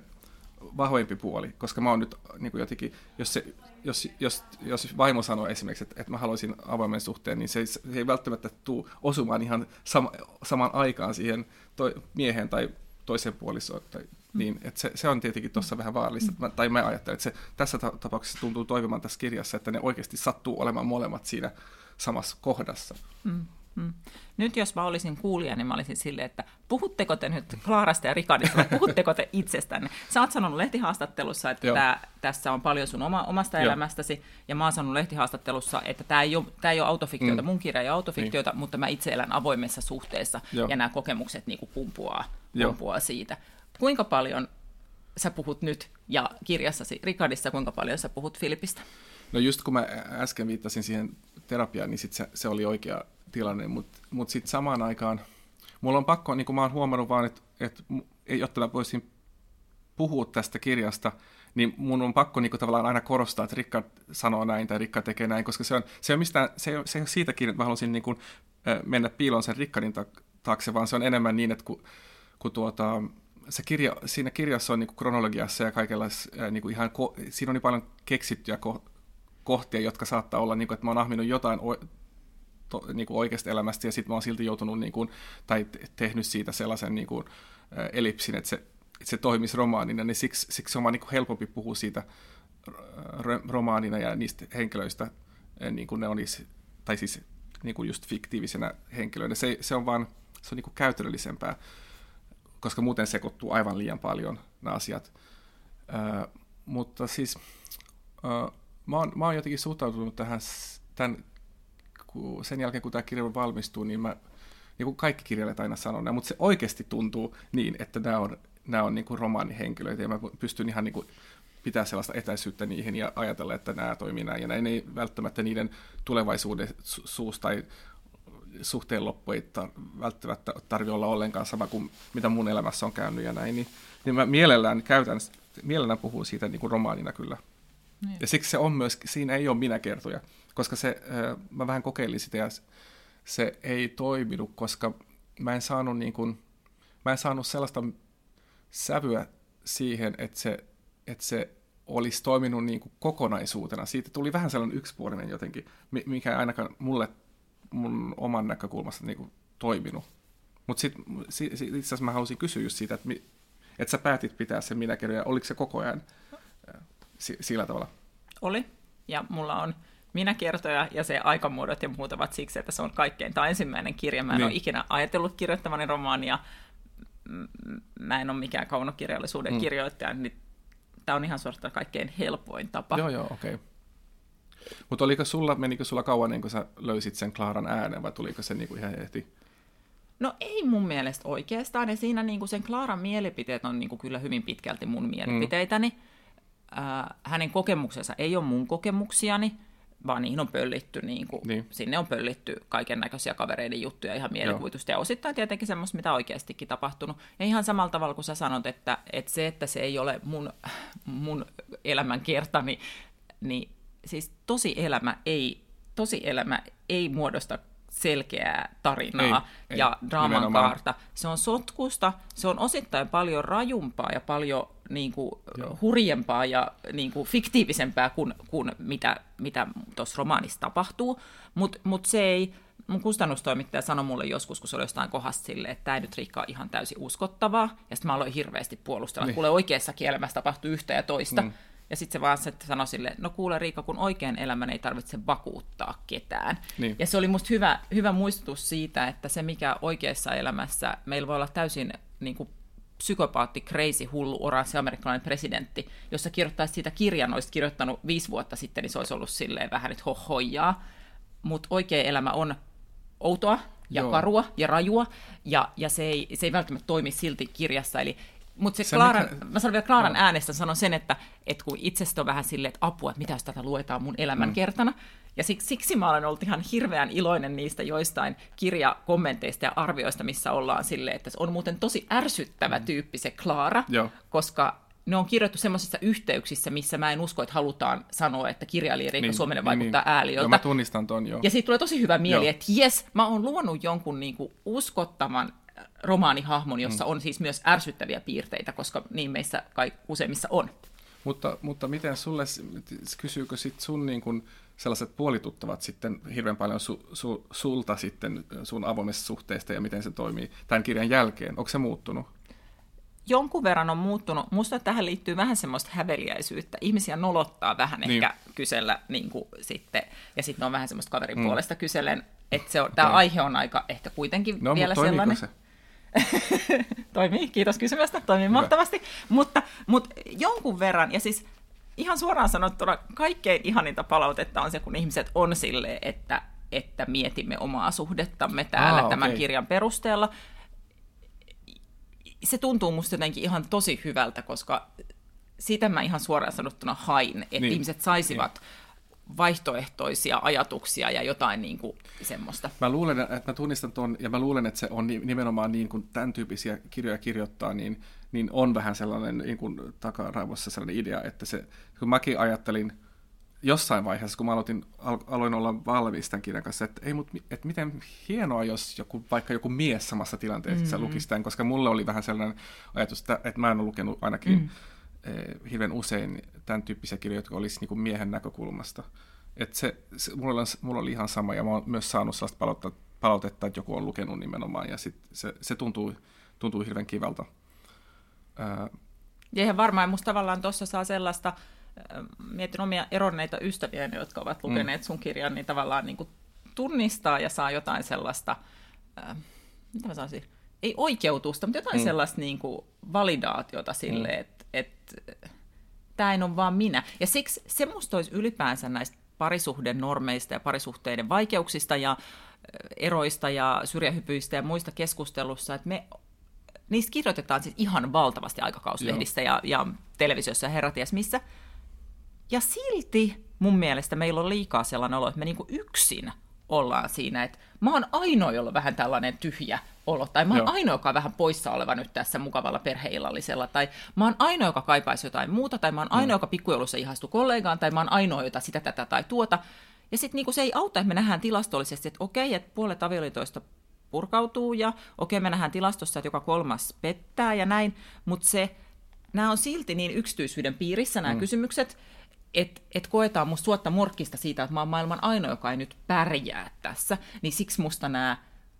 vahvempi puoli, koska mä oon nyt niin kuin jotenkin, jos, se, jos, jos, jos vaimo sanoo esimerkiksi, että, että mä haluaisin avoimen suhteen, niin se se ei välttämättä tule osumaan ihan sama, samaan aikaan siihen toi, miehen tai toiseen puolisoon. Tai, mm. niin, että se, se on tietenkin tuossa vähän vaarallista. Mm. Tai mä ajattelen, että se tässä tapauksessa tuntuu toivomaan tässä kirjassa, että ne oikeasti sattuu olemaan molemmat siinä samassa kohdassa. Mm. Mm. Nyt jos mä olisin kuulija, niin mä olisin silleen, että puhutteko te nyt Klaarasta ja Rikardista, vai puhutteko te itsestänne? Sä oot sanonut lehtihaastattelussa, että tää, tässä on paljon sun oma, omasta Joo. elämästäsi, ja mä oon sanonut lehtihaastattelussa, että tämä ei, ole, tää ei ole autofiktiota, mm. mun kirja ei ole autofiktiota, niin. mutta mä itse elän avoimessa suhteessa, Joo. ja nämä kokemukset niin kuin kumpuaa, kumpuaa siitä. Kuinka paljon sä puhut nyt, ja kirjassasi Rikardissa, kuinka paljon sä puhut Filipistä? No just kun mä äsken viittasin siihen terapiaan, niin sit se, se oli oikea tilanne, mutta mut sitten samaan aikaan mulla on pakko, niin kuin mä oon huomannut vaan, että, että jotta mä voisin puhua tästä kirjasta, niin mun on pakko niin kuin, tavallaan aina korostaa, että Rikka sanoo näin tai Rikka tekee näin, koska se on, se on, mistään, se on, se on siitäkin, että mä haluaisin niin kuin, mennä piiloon sen Rikkanin taakse, vaan se on enemmän niin, että kun, kun tuota, se kirja, siinä kirjassa on niin kuin kronologiassa ja kaikella niin kuin ihan, siinä on niin paljon keksittyjä ko, kohtia, jotka saattaa olla, niin kuin, että mä oon ahminut jotain o, to, niin kuin oikeasta elämästä ja sitten mä oon silti joutunut niin kuin, tai tehnyt siitä sellaisen niin kuin, elipsin, että se, että se toimisi romaanina, niin siksi, siksi on vaan niin kuin helpompi puhua siitä romaanina ja niistä henkilöistä niin kuin ne olisi, tai siis niin kuin just fiktiivisenä henkilöinä. Se, se on vaan se on niin kuin käytännöllisempää koska muuten sekoittuu aivan liian paljon nämä asiat. Ö, mutta siis ö, mä, oon, mä oon jotenkin suhtautunut tähän tämän, sen jälkeen, kun tämä kirja valmistuu, niin mä, niin kuin kaikki kirjailijat aina sanoo mutta se oikeasti tuntuu niin, että nämä on, nämä on niin kuin romaanihenkilöitä, ja mä pystyn ihan niin kuin pitää sellaista etäisyyttä niihin ja ajatella, että nämä toimii näin, ja näin ei välttämättä niiden tulevaisuuden suus tai suhteen loppu ei tar- välttämättä tarvitse olla ollenkaan sama kuin mitä mun elämässä on käynyt ja näin, niin, niin mä mielellään käytän, mielellään puhun siitä niin kuin romaanina kyllä. Niin. Ja siksi se on myös, siinä ei ole minä kertoja, koska se, mä vähän kokeilin sitä ja se ei toiminut, koska mä en saanut, niin kuin, mä en saanut sellaista sävyä siihen, että se, että se olisi toiminut niin kuin kokonaisuutena. Siitä tuli vähän sellainen yksipuolinen jotenkin, mikä ainakaan mulle mun oman näkökulmasta niin kuin toiminut. Mutta sitten sit, sit, itse asiassa mä halusin kysyä just siitä, että, että sä päätit pitää sen minäkirjan, oliko se koko ajan äh, sillä tavalla? Oli, ja mulla on minäkertoja ja se aikamuodot ja muut ovat siksi, että se on kaikkein, tämä ensimmäinen kirja, mä en niin. ole ikinä ajatellut kirjoittamani romaania, mä en ole mikään kaunokirjallisuuden mm. kirjoittaja, niin tämä on ihan suorastaan kaikkein helpoin tapa. Joo, joo, okei. Okay. Mutta oliko sulla, menikö sulla kauan, niin kun sä löysit sen Klaaran äänen, vai tuliko se niin ihan heti? No ei mun mielestä oikeastaan, ja siinä niin sen Klaaran mielipiteet on niin kyllä hyvin pitkälti mun mielipiteitäni. Mm. Äh, hänen kokemuksensa ei ole mun kokemuksiani, vaan niihin on pöllitty, niin kuin, niin. sinne on pöllitty kaiken näköisiä kavereiden juttuja, ihan mielikuvitusta, Joo. ja osittain tietenkin semmoista, mitä oikeastikin tapahtunut. Ja ihan samalla tavalla kuin sä sanot, että, että se, että se ei ole mun, mun elämänkertani, niin siis tosi elämä ei, tosi elämä ei muodosta selkeää tarinaa ei, ja ei, draaman nimenomaan. kaarta. Se on sotkusta, se on osittain paljon rajumpaa ja paljon niin kuin, hurjempaa ja niin kuin, fiktiivisempää kuin, kuin mitä, mitä tuossa romaanissa tapahtuu, mutta mut se ei, mun kustannustoimittaja sanoi mulle joskus, kun se oli jostain kohdasta silleen, että tämä nyt Riikka on ihan täysin uskottavaa, ja sitten mä aloin hirveästi puolustella, niin. kuule oikeassa elämässä tapahtuu yhtä ja toista, mm. Ja sitten se vaan se sanoi sille, no kuule Riika, kun oikein elämän ei tarvitse vakuuttaa ketään. Niin. Ja se oli musta hyvä, hyvä muistutus siitä, että se mikä oikeassa elämässä, meillä voi olla täysin niin kuin psykopaatti, crazy, hullu, oranssi amerikkalainen presidentti, jossa kirjoittaisi siitä kirjan, olisi kirjoittanut viisi vuotta sitten, niin se olisi ollut silleen vähän nyt hohojaa. Mutta oikea elämä on outoa ja Joo. karua ja rajua, ja, ja se, ei, se ei välttämättä toimi silti kirjassa. Eli mutta se, se Klaaran, mikä... mä sanon vielä Klaaran no. äänestä, sanon sen, että, että kun itsestä on vähän silleen, että apua, että mitä jos tätä luetaan mun elämän mm. kertana. Ja siksi, siksi mä olen ollut ihan hirveän iloinen niistä joistain kirjakommenteista ja arvioista, missä ollaan silleen, että se on muuten tosi ärsyttävä mm. tyyppi se Klaara, Joo. koska ne on kirjoittu semmoisissa yhteyksissä, missä mä en usko, että halutaan sanoa, että kirjailija Riikka niin, Suomenen niin, vaikuttaa niin, ääliöltä. Joo, mä tunnistan ton, joo. Ja siitä tulee tosi hyvä mieli, joo. että jes, mä oon luonut jonkun niinku uskottavan romaanihahmon, jossa mm. on siis myös ärsyttäviä piirteitä, koska niin meissä kai useimmissa on. Mutta, mutta miten sulle, kysyykö sit sun niin kun sellaiset puolituttavat sitten hirveän paljon su, su, sulta sitten sun avoimesta suhteesta ja miten se toimii tämän kirjan jälkeen? Onko se muuttunut? Jonkun verran on muuttunut. Musta tähän liittyy vähän semmoista häveliäisyyttä. Ihmisiä nolottaa vähän niin. ehkä kysellä niin kuin sitten, ja sitten on vähän semmoista kaverin mm. puolesta kysellen, että se on, tämä aihe on aika ehkä kuitenkin no, vielä sellainen. Se? Toimii, kiitos kysymästä, toimii Hyvä. mahtavasti. Mutta, mutta jonkun verran, ja siis ihan suoraan sanottuna kaikkein ihaninta palautetta on se, kun ihmiset on sille, että, että mietimme omaa suhdettamme täällä Aa, tämän okay. kirjan perusteella. Se tuntuu musta jotenkin ihan tosi hyvältä, koska sitä mä ihan suoraan sanottuna hain, että niin. ihmiset saisivat niin vaihtoehtoisia ajatuksia ja jotain niin kuin semmoista. Mä luulen, että mä tunnistan tuon, ja mä luulen, että se on nimenomaan niin, kun tämän tyyppisiä kirjoja kirjoittaa, niin niin on vähän sellainen niin kuin takaraivossa sellainen idea, että se, kun mäkin ajattelin jossain vaiheessa, kun mä aloitin, aloin olla valmis tämän kirjan kanssa, että, ei, mut, että miten hienoa, jos joku, vaikka joku mies samassa tilanteessa mm-hmm. lukisi tämän, koska mulle oli vähän sellainen ajatus, että, että mä en ole lukenut ainakin mm-hmm. Eh, hirveän usein tämän tyyppisiä kirjoja, jotka olisi niin kuin miehen näkökulmasta. Että se, se, mulla, oli, mulla oli ihan sama, ja mä oon myös saanut sellaista palautetta, palautetta että joku on lukenut nimenomaan, ja sit se, se tuntuu, tuntuu hirveän kivalta. Ää... Ja ihan varmaan, musta tavallaan tuossa saa sellaista, mietin omia eronneita ystäviä, jotka ovat mm. lukeneet sun kirjan, niin tavallaan niin kuin tunnistaa ja saa jotain sellaista, äh, mitä mä sanoisin, ei oikeutusta, mutta jotain mm. sellaista niin kuin validaatiota sille, mm. että et, tämä ei ole vaan minä. Ja siksi se musta olisi ylipäänsä näistä parisuhden normeista ja parisuhteiden vaikeuksista ja eroista ja syrjähypyistä ja muista keskustelussa, että me niistä kirjoitetaan siis ihan valtavasti aikakauslehdissä ja, ja televisiossa ja herraties missä. Ja silti mun mielestä meillä on liikaa sellainen olo, että me niinku yksin ollaan siinä, että mä oon ainoa, jolla on vähän tällainen tyhjä olo, tai mä oon Joo. ainoa, joka on vähän poissa oleva nyt tässä mukavalla perheillallisella, tai mä oon ainoa, joka kaipaisi jotain muuta, tai mä oon ainoa, mm. joka pikkujoulussa ihastui kollegaan, tai mä oon ainoa, jota sitä, tätä tai tuota. Ja sitten niinku se ei auta, että me nähdään tilastollisesti, että okei, että puolet avioliitoista purkautuu, ja okei, me nähdään tilastossa, että joka kolmas pettää ja näin, mutta se, nämä on silti niin yksityisyyden piirissä nämä mm. kysymykset, että et koetaan musta suotta morkkista siitä, että mä oon maailman ainoa, joka ei nyt pärjää tässä, niin siksi musta nämä,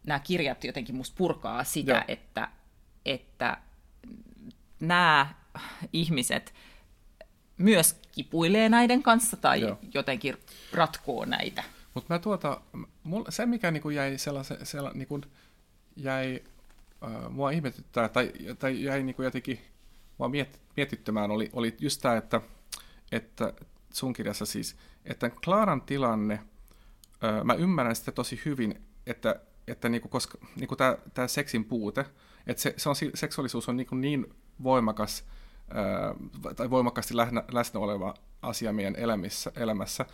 nämä kirjat jotenkin musta purkaa sitä, Joo. että, että nämä ihmiset myös kipuilee näiden kanssa tai Joo. jotenkin ratkoo näitä. Mutta mä tuota, se mikä niinku jäi sellaisen, sellainen, niinku jäi äh, mua ihmetyttää tai, tai jäi niinku jotenkin mua miet, mietittymään oli, oli just tämä, että että sun kirjassa siis, että Klaaran tilanne, öö, mä ymmärrän sitä tosi hyvin, että, että niinku, koska niinku tämä seksin puute, että se, se on, seksuaalisuus on niinku niin voimakas öö, tai voimakkaasti läsnä, läsnä oleva asia meidän elämissä, elämässä,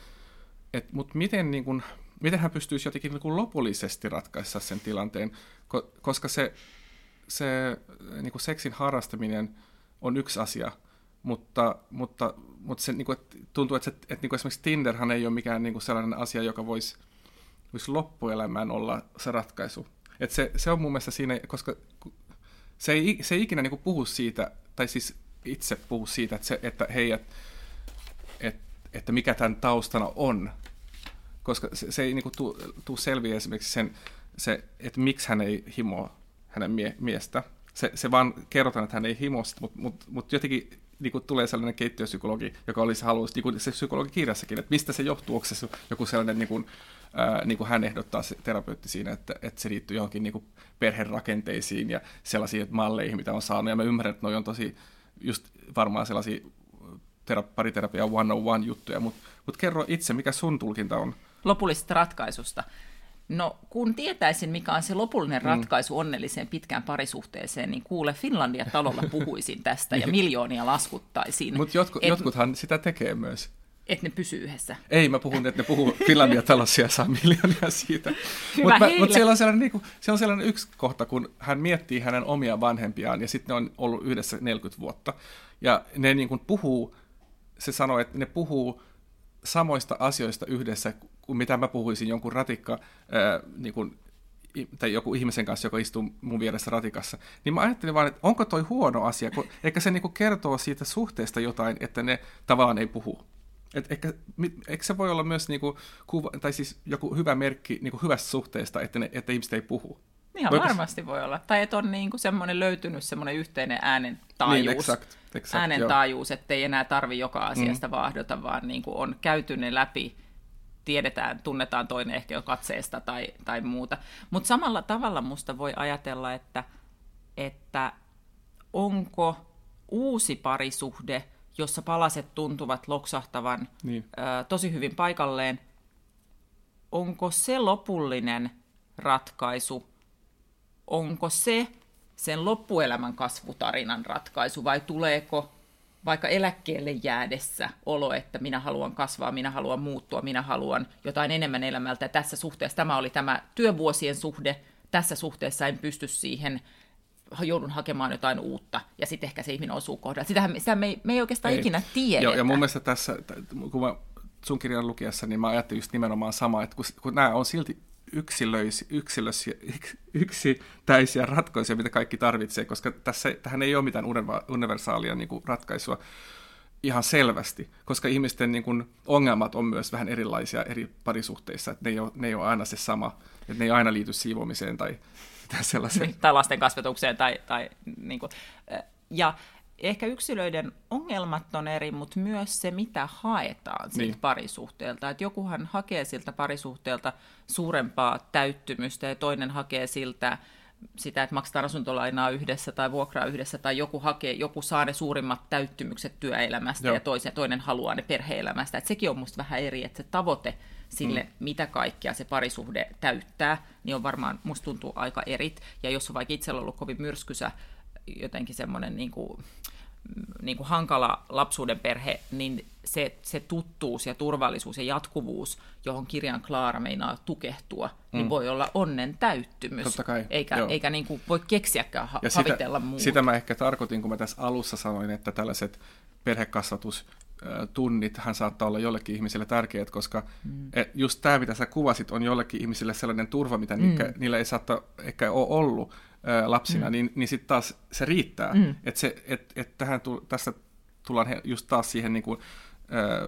mutta miten, niinku, miten hän pystyisi jotenkin niinku lopullisesti ratkaista sen tilanteen, koska se, se niinku seksin harrastaminen on yksi asia, mutta, mutta, mutta se, niin kuin, että tuntuu, että, se, että niin kuin esimerkiksi Tinderhan ei ole mikään niin kuin sellainen asia, joka voisi, voisi loppuelämään olla se ratkaisu. Että se, se on mun mielestä siinä, koska se ei, se ei ikinä niin kuin puhu siitä, tai siis itse puhu siitä, että, se, että hei, että, että, että mikä tämän taustana on. Koska se, se ei niin kuin tuu, selviä esimerkiksi sen, se, että miksi hän ei himoa hänen mie- miestä. Se, se vaan kerrotaan, että hän ei himosta, mutta mut, mut jotenkin niin kuin tulee sellainen keittiöpsykologi, joka olisi haluaisi, niin se psykologikirjassakin, että mistä se johtuu, onko se joku sellainen, niin kuin, ää, niin kuin hän ehdottaa se terapeutti siinä, että, että se liittyy johonkin niin kuin perherakenteisiin ja sellaisiin malleihin, mitä on saanut, ja mä ymmärrän, että noi on tosi just varmaan sellaisia tera- pariterapia 101 juttuja, mutta mut kerro itse, mikä sun tulkinta on? Lopullisesta ratkaisusta. No, kun tietäisin, mikä on se lopullinen mm. ratkaisu onnelliseen pitkään parisuhteeseen, niin kuule, Finlandia-talolla puhuisin tästä ja miljoonia laskuttaisiin. Mutta jotku, et, jotkuthan sitä tekee myös. Että ne pysyy yhdessä. Ei, mä puhun, että ne puhuu Finlandia-talossa ja saa miljoonia siitä. Mutta mut siellä, on sellainen, niin kuin, siellä on sellainen yksi kohta, kun hän miettii hänen omia vanhempiaan ja sitten ne on ollut yhdessä 40 vuotta. Ja ne niin kuin puhuu, se sanoo, että ne puhuu samoista asioista yhdessä kuin mitä mä puhuisin jonkun ratikka, ää, niin kuin, tai joku ihmisen kanssa, joka istuu mun vieressä ratikassa, niin mä ajattelin vaan, että onko toi huono asia, kun ehkä se niin kuin kertoo siitä suhteesta jotain, että ne tavallaan ei puhu. Et ehkä, eikö se voi olla myös niinku kuva, tai siis joku hyvä merkki niinku hyvästä suhteesta, että, ne, että ihmiset ei puhu? Ihan Voiko... varmasti voi olla. Tai että on niinku semmoinen löytynyt semmoinen yhteinen äänen taajuus, niin, exact, exact, äänen taajuus, ettei enää tarvi joka asiasta mm. vaahdota, vaan niinku on käyty ne läpi tiedetään, tunnetaan toinen ehkä jo katseesta tai, tai muuta. Mutta samalla tavalla musta voi ajatella, että, että onko uusi parisuhde, jossa palaset tuntuvat loksahtavan niin. ö, tosi hyvin paikalleen, onko se lopullinen ratkaisu, onko se sen loppuelämän kasvutarinan ratkaisu vai tuleeko vaikka eläkkeelle jäädessä olo, että minä haluan kasvaa, minä haluan muuttua, minä haluan jotain enemmän elämältä. Tässä suhteessa tämä oli tämä työvuosien suhde. Tässä suhteessa en pysty siihen joudun hakemaan jotain uutta, ja sitten ehkä se ihminen osuu kohdalla. Sitähän, sitä me, ei, me ei oikeastaan ei. ikinä tiedä. Joo, ja mun mielestä tässä, kun mä sun kirjan lukiessa, niin mä ajattelin just nimenomaan sama, että kun, kun nämä on silti yksilöisi, yksilöisiä, yksittäisiä ratkaisuja, mitä kaikki tarvitsee, koska tässä, tähän ei ole mitään universaalia niin kuin ratkaisua ihan selvästi, koska ihmisten niin kuin, ongelmat on myös vähän erilaisia eri parisuhteissa, että ne ei ole, ne ei ole aina se sama, että ne ei aina liity siivoamiseen tai, tai sellaiseen. tai lasten kasvatukseen tai, tai niin kuin, ja ehkä yksilöiden ongelmat on eri, mutta myös se, mitä haetaan siltä niin. parisuhteelta. Että jokuhan hakee siltä parisuhteelta suurempaa täyttymystä ja toinen hakee siltä sitä, että maksetaan asuntolainaa yhdessä tai vuokraa yhdessä, tai joku hakee, joku saa ne suurimmat täyttymykset työelämästä Joo. ja toisen, toinen haluaa ne perheelämästä. Että sekin on musta vähän eri, että se tavoite sille, mm. mitä kaikkea se parisuhde täyttää, niin on varmaan, musta tuntuu aika erit. Ja jos on vaikka itsellä ollut kovin myrskysä jotenkin semmoinen niin kuin, niin kuin hankala lapsuuden perhe, niin se, se tuttuus ja turvallisuus ja jatkuvuus, johon kirjan Klaara meinaa tukehtua, niin mm. niin voi olla onnen täyttymys, Totta kai, eikä, eikä niin kuin voi keksiäkään ha- ja havitella sitä, muuta. Sitä mä ehkä tarkoitin, kun mä tässä alussa sanoin, että tällaiset perhekasvatus tunnit hän saattaa olla jollekin ihmiselle tärkeät, koska mm. just tämä, mitä sä kuvasit, on jollekin ihmiselle sellainen turva, mitä mm. niillä, niillä ei saattaa ehkä ole ollut lapsina, mm. niin, niin sitten taas se riittää. Mm. Että et, et tähän tu, tässä tullaan just taas siihen niin kuin,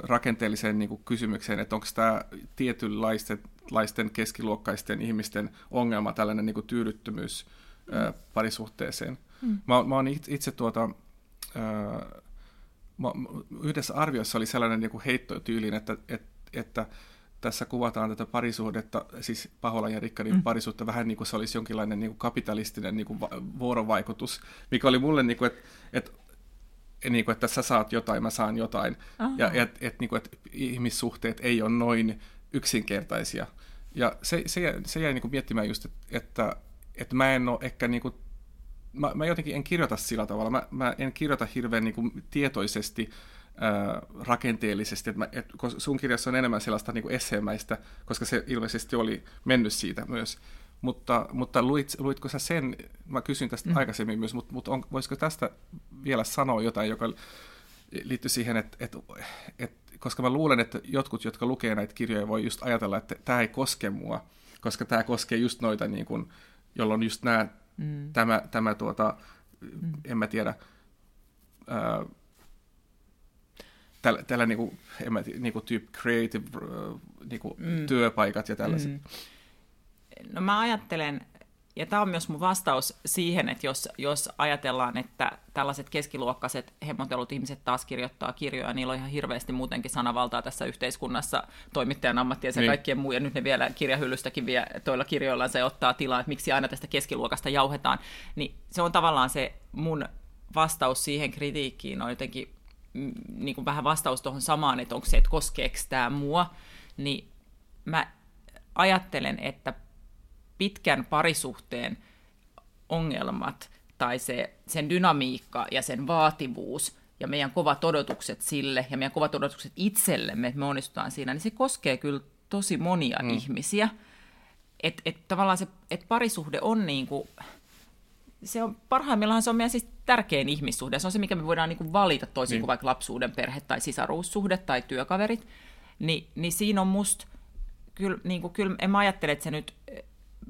rakenteelliseen niin kuin kysymykseen, että onko tämä tietynlaisten laisten keskiluokkaisten ihmisten ongelma, tällainen niin kuin tyydyttömyys mm. parisuhteeseen. Mm. Mä, mä oon itse, itse tuota, yhdessä arviossa oli sellainen niin kuin heittotyylin, että, että, että tässä kuvataan tätä parisuhdetta, siis Paholan ja Rikkarin mm. parisuutta vähän niin kuin se olisi jonkinlainen niin kuin kapitalistinen niin kuin vuorovaikutus, mikä oli mulle niin kuin, että, että niin kuin, että sä saat jotain, mä saan jotain. Aha. Ja et, et, niin kuin, että ihmissuhteet ei ole noin yksinkertaisia. Ja se, se, jäi, se jäi niin kuin miettimään just, että, että, että mä en ole ehkä niin kuin, mä, mä jotenkin en kirjoita sillä tavalla. Mä, mä en kirjoita hirveän niin kuin tietoisesti rakenteellisesti, että, mä, et, sun kirjassa on enemmän sellaista niin kuin esseemäistä, koska se ilmeisesti oli mennyt siitä myös. Mutta, mutta luit, luitko sä sen, mä kysyin tästä mm. aikaisemmin myös, mutta, mutta on, voisiko tästä vielä sanoa jotain, joka liittyy siihen, että, että, että koska mä luulen, että jotkut, jotka lukee näitä kirjoja, voi just ajatella, että tämä ei koske mua, koska tämä koskee just noita, niin kuin, jolloin just nämä, mm. tämä, tämä tuota, mm. en mä tiedä, ää, tällä, tällä niin kuin, en mä tiedä, niin kuin tyyppi creative niin kuin mm. työpaikat ja tällaiset. Mm. No mä ajattelen, ja tämä on myös mun vastaus siihen, että jos, jos ajatellaan, että tällaiset keskiluokkaiset hemmotelut ihmiset taas kirjoittaa kirjoja, niillä on ihan hirveästi muutenkin sanavaltaa tässä yhteiskunnassa, toimittajan ammattiensa ja niin. kaikkien muu, ja nyt ne vielä kirjahyllystäkin vie toilla kirjoillaan se ottaa tilaa, että miksi aina tästä keskiluokasta jauhetaan, niin se on tavallaan se mun vastaus siihen kritiikkiin. On jotenkin niin kuin vähän vastaus tuohon samaan, että onko se, että koskeeko tämä mua, niin mä ajattelen, että pitkän parisuhteen ongelmat tai se, sen dynamiikka ja sen vaativuus ja meidän kovat odotukset sille ja meidän kovat odotukset itsellemme, että me onnistutaan siinä, niin se koskee kyllä tosi monia mm. ihmisiä. Että et tavallaan se et parisuhde on niin kuin, se on, parhaimmillaan se on meidän siis tärkein ihmissuhde. Se on se, mikä me voidaan niin kuin valita toisin niin. kuin vaikka lapsuuden perhe tai sisaruussuhde tai työkaverit. Ni, niin siinä on musta, kyllä, niin kuin, kyllä en mä ajattele, että se nyt,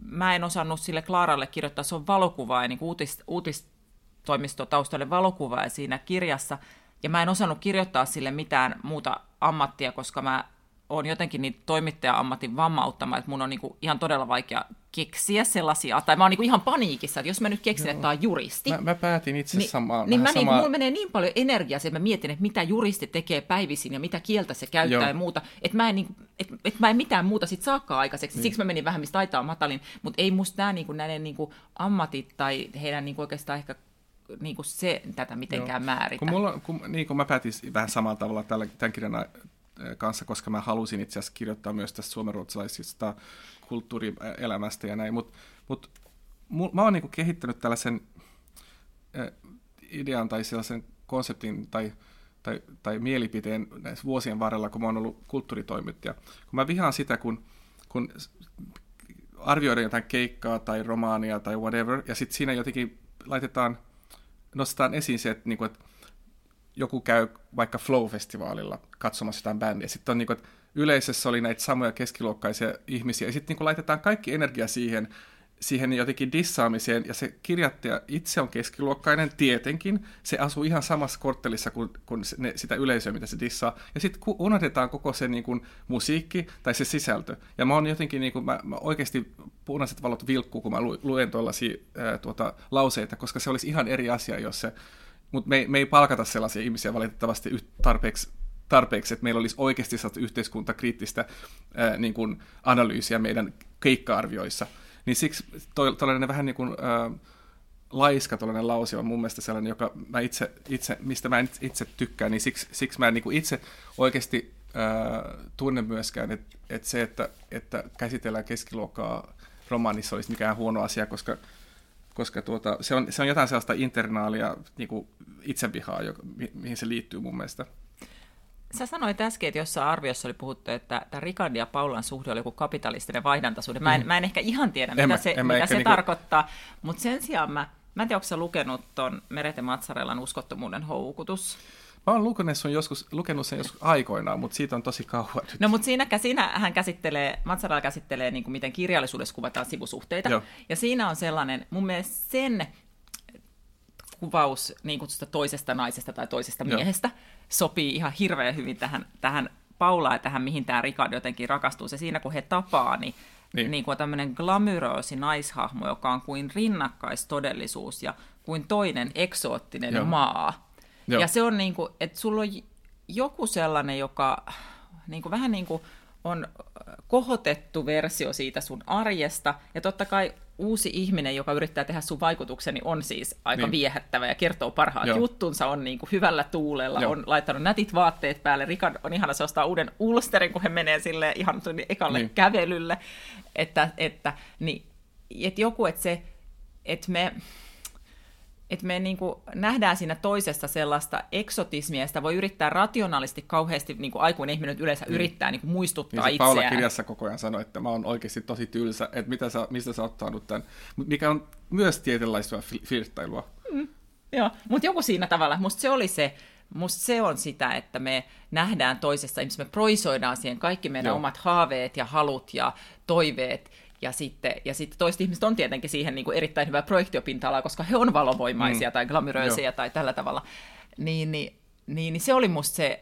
mä en osannut sille Klaaralle kirjoittaa, se on valokuvaa ja niin uutis, uutistoimistotaustalle valokuvaa ja siinä kirjassa. Ja mä en osannut kirjoittaa sille mitään muuta ammattia, koska mä on jotenkin niin toimittaja-ammatin vammauttama, että mun on niinku ihan todella vaikea keksiä sellaisia, tai mä oon niinku ihan paniikissa, että jos mä nyt keksin, Joo. että tämä on juristi. Mä, mä päätin itse niin, samaa. Niin mä niinku, samaa... mulla menee niin paljon energiaa että mä mietin, että mitä juristi tekee päivisin ja mitä kieltä se käyttää Joo. ja muuta, että mä en, niinku, et, et mä en mitään muuta sit saakkaan aikaiseksi. Niin. Siksi mä menin vähän, mistä taitaa matalin, mutta ei musta nämä niinku, näiden niinku, ammatit tai heidän niinku, oikeastaan ehkä niin kuin se tätä mitenkään Joo. määritä. Kun, mulla, kun, niin kun mä päätin vähän samalla tavalla tällä, tämän kirjan kanssa, koska mä halusin itse asiassa kirjoittaa myös tästä suomenruotsalaisista kulttuurielämästä ja näin, mutta mut, mä oon niinku kehittänyt tällaisen idean tai sellaisen konseptin tai, tai, tai mielipiteen näissä vuosien varrella, kun mä oon ollut kulttuuritoimittaja. Kun mä vihaan sitä, kun, kun arvioidaan jotain keikkaa tai romaania tai whatever, ja sitten siinä jotenkin laitetaan, nostetaan esiin se, että, niin kuin, että joku käy vaikka Flow-festivaalilla katsomassa jotain bändiä, sitten on niin kuin, että yleisössä oli näitä samoja keskiluokkaisia ihmisiä, ja sitten niin laitetaan kaikki energia siihen, siihen jotenkin dissaamiseen, ja se kirjoittaja itse on keskiluokkainen, tietenkin, se asuu ihan samassa korttelissa kuin, kuin ne, sitä yleisöä, mitä se dissaa, ja sitten unohdetaan koko se niin kuin, musiikki tai se sisältö. Ja mä oon jotenkin, niin kuin, mä, mä oikeasti punaiset valot vilkkuu, kun mä luen tuollaisia ää, tuota, lauseita, koska se olisi ihan eri asia, jos se, mutta me, me ei palkata sellaisia ihmisiä valitettavasti tarpeeksi tarpeeksi, että meillä olisi oikeasti yhteiskuntakriittistä ää, niin kuin analyysiä meidän keikka-arvioissa. Niin siksi tällainen vähän niin kuin, äh, laiska tällainen lause on mun mielestä sellainen, joka mä itse, itse, mistä mä itse tykkään, niin siksi, siksi mä en niin kuin itse oikeasti äh, tunne myöskään, että, että se, että, että käsitellään keskiluokkaa romaanissa olisi mikään huono asia, koska, koska tuota, se, on, se on jotain sellaista internaalia niin kuin itsevihaa, joka, mihin se liittyy mun mielestä. Sä sanoit äsken, että jossain arviossa oli puhuttu, että tämä Rikardin ja Paulan suhde oli joku kapitalistinen vaihdantasuhde. Mä en, mm. mä en ehkä ihan tiedä, en mitä mä, se, mitä se niinku... tarkoittaa, mutta sen sijaan mä, mä en tiedä, onko sä lukenut ton Merete Matsarellan uskottomuuden houkutus? Mä oon lukenut sen joskus, lukenut sen joskus aikoinaan, mutta siitä on tosi kauan nyt. No mutta siinä, siinä hän käsittelee, Matsarella käsittelee, niin kuin miten kirjallisuudessa kuvataan sivusuhteita. Joo. Ja siinä on sellainen, mun mielestä sen kuvaus niin kutsusta toisesta naisesta tai toisesta Joo. miehestä sopii ihan hirveän hyvin tähän, tähän Paulaan ja tähän, mihin tämä Rikard jotenkin rakastuu. Se siinä, kun he tapaa, niin, niin. niin kuin tämmöinen glamyroosi naishahmo, joka on kuin rinnakkaistodellisuus ja kuin toinen eksoottinen Joo. maa. Joo. Ja se on niin kuin, että sulla on joku sellainen, joka niin kuin, vähän niin kuin on kohotettu versio siitä sun arjesta, ja totta kai uusi ihminen, joka yrittää tehdä sun vaikutuksen, niin on siis aika niin. viehättävä ja kertoo parhaat Joo. juttunsa, on niin kuin hyvällä tuulella, Joo. on laittanut nätit vaatteet päälle. Rikard on ihana, se ostaa uuden ulsterin, kun he menee sille ihan ekalle niin. kävelylle. Että, että, niin, että joku, että se, että me että me niin kuin nähdään siinä toisessa sellaista eksotismia, ja sitä voi yrittää rationaalisti kauheasti, niin kuin aikuinen ihminen yleensä niin. yrittää niin kuin muistuttaa niin itseään. Paula kirjassa koko ajan sanoi, että mä oon oikeasti tosi tylsä, että mitä sä, mistä sä oot saanut tämän, mikä on myös tietynlaista flirttailua. Mm, joo, mutta joku siinä tavalla, musta se oli se, Musta se on sitä, että me nähdään toisessa me proisoidaan siihen kaikki meidän Joo. omat haaveet ja halut ja toiveet, ja sitten, ja sitten toiset ihmiset on tietenkin siihen niin kuin erittäin hyvää projektiopinta-alaa, koska he on valovoimaisia mm. tai glamuröisiä tai tällä tavalla. Niin, niin, niin, niin se oli musta se,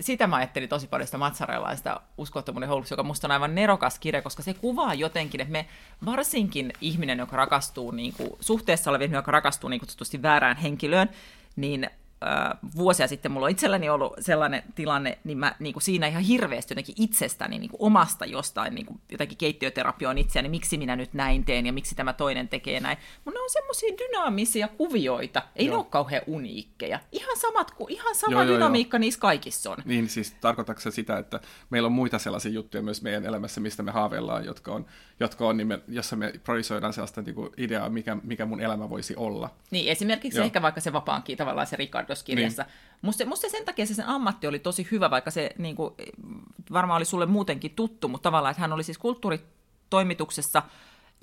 sitä mä ajattelin tosi paljon sitä Matsarelaista uskottomuuden houluksi, joka musta on aivan nerokas kirja, koska se kuvaa jotenkin, että me varsinkin ihminen, joka rakastuu, niin kuin, suhteessa oleva ihminen, joka rakastuu niin kutsutusti väärään henkilöön, niin äh, vuosia sitten mulla on itselläni ollut sellainen tilanne, niin mä niin kuin siinä ihan hirveästi jotenkin itsestäni niin kuin omasta jostain niin kuin jotenkin keittiöterapioon itseäni, miksi minä nyt näin teen ja miksi tämä toinen tekee näin. Mutta ne on semmoisia dynaamisia kuvioita, ei joo. ne ole kauhean uniikkeja. Ihan, samat, ihan sama joo, dynamiikka joo, joo. niissä kaikissa on. Niin, siis tarkoitatko sitä, että meillä on muita sellaisia juttuja myös meidän elämässä, mistä me haaveillaan, jotka on, jotka on niin me, jossa me projisoidaan sellaista niin kuin ideaa, mikä, mikä mun elämä voisi olla. Niin, esimerkiksi joo. ehkä vaikka se vapaankin tavallaan se Ricardo kirjassa. Niin. Musta, musta sen takia se sen ammatti oli tosi hyvä, vaikka se niin kuin, varmaan oli sulle muutenkin tuttu, mutta tavallaan, että hän oli siis kulttuuritoimituksessa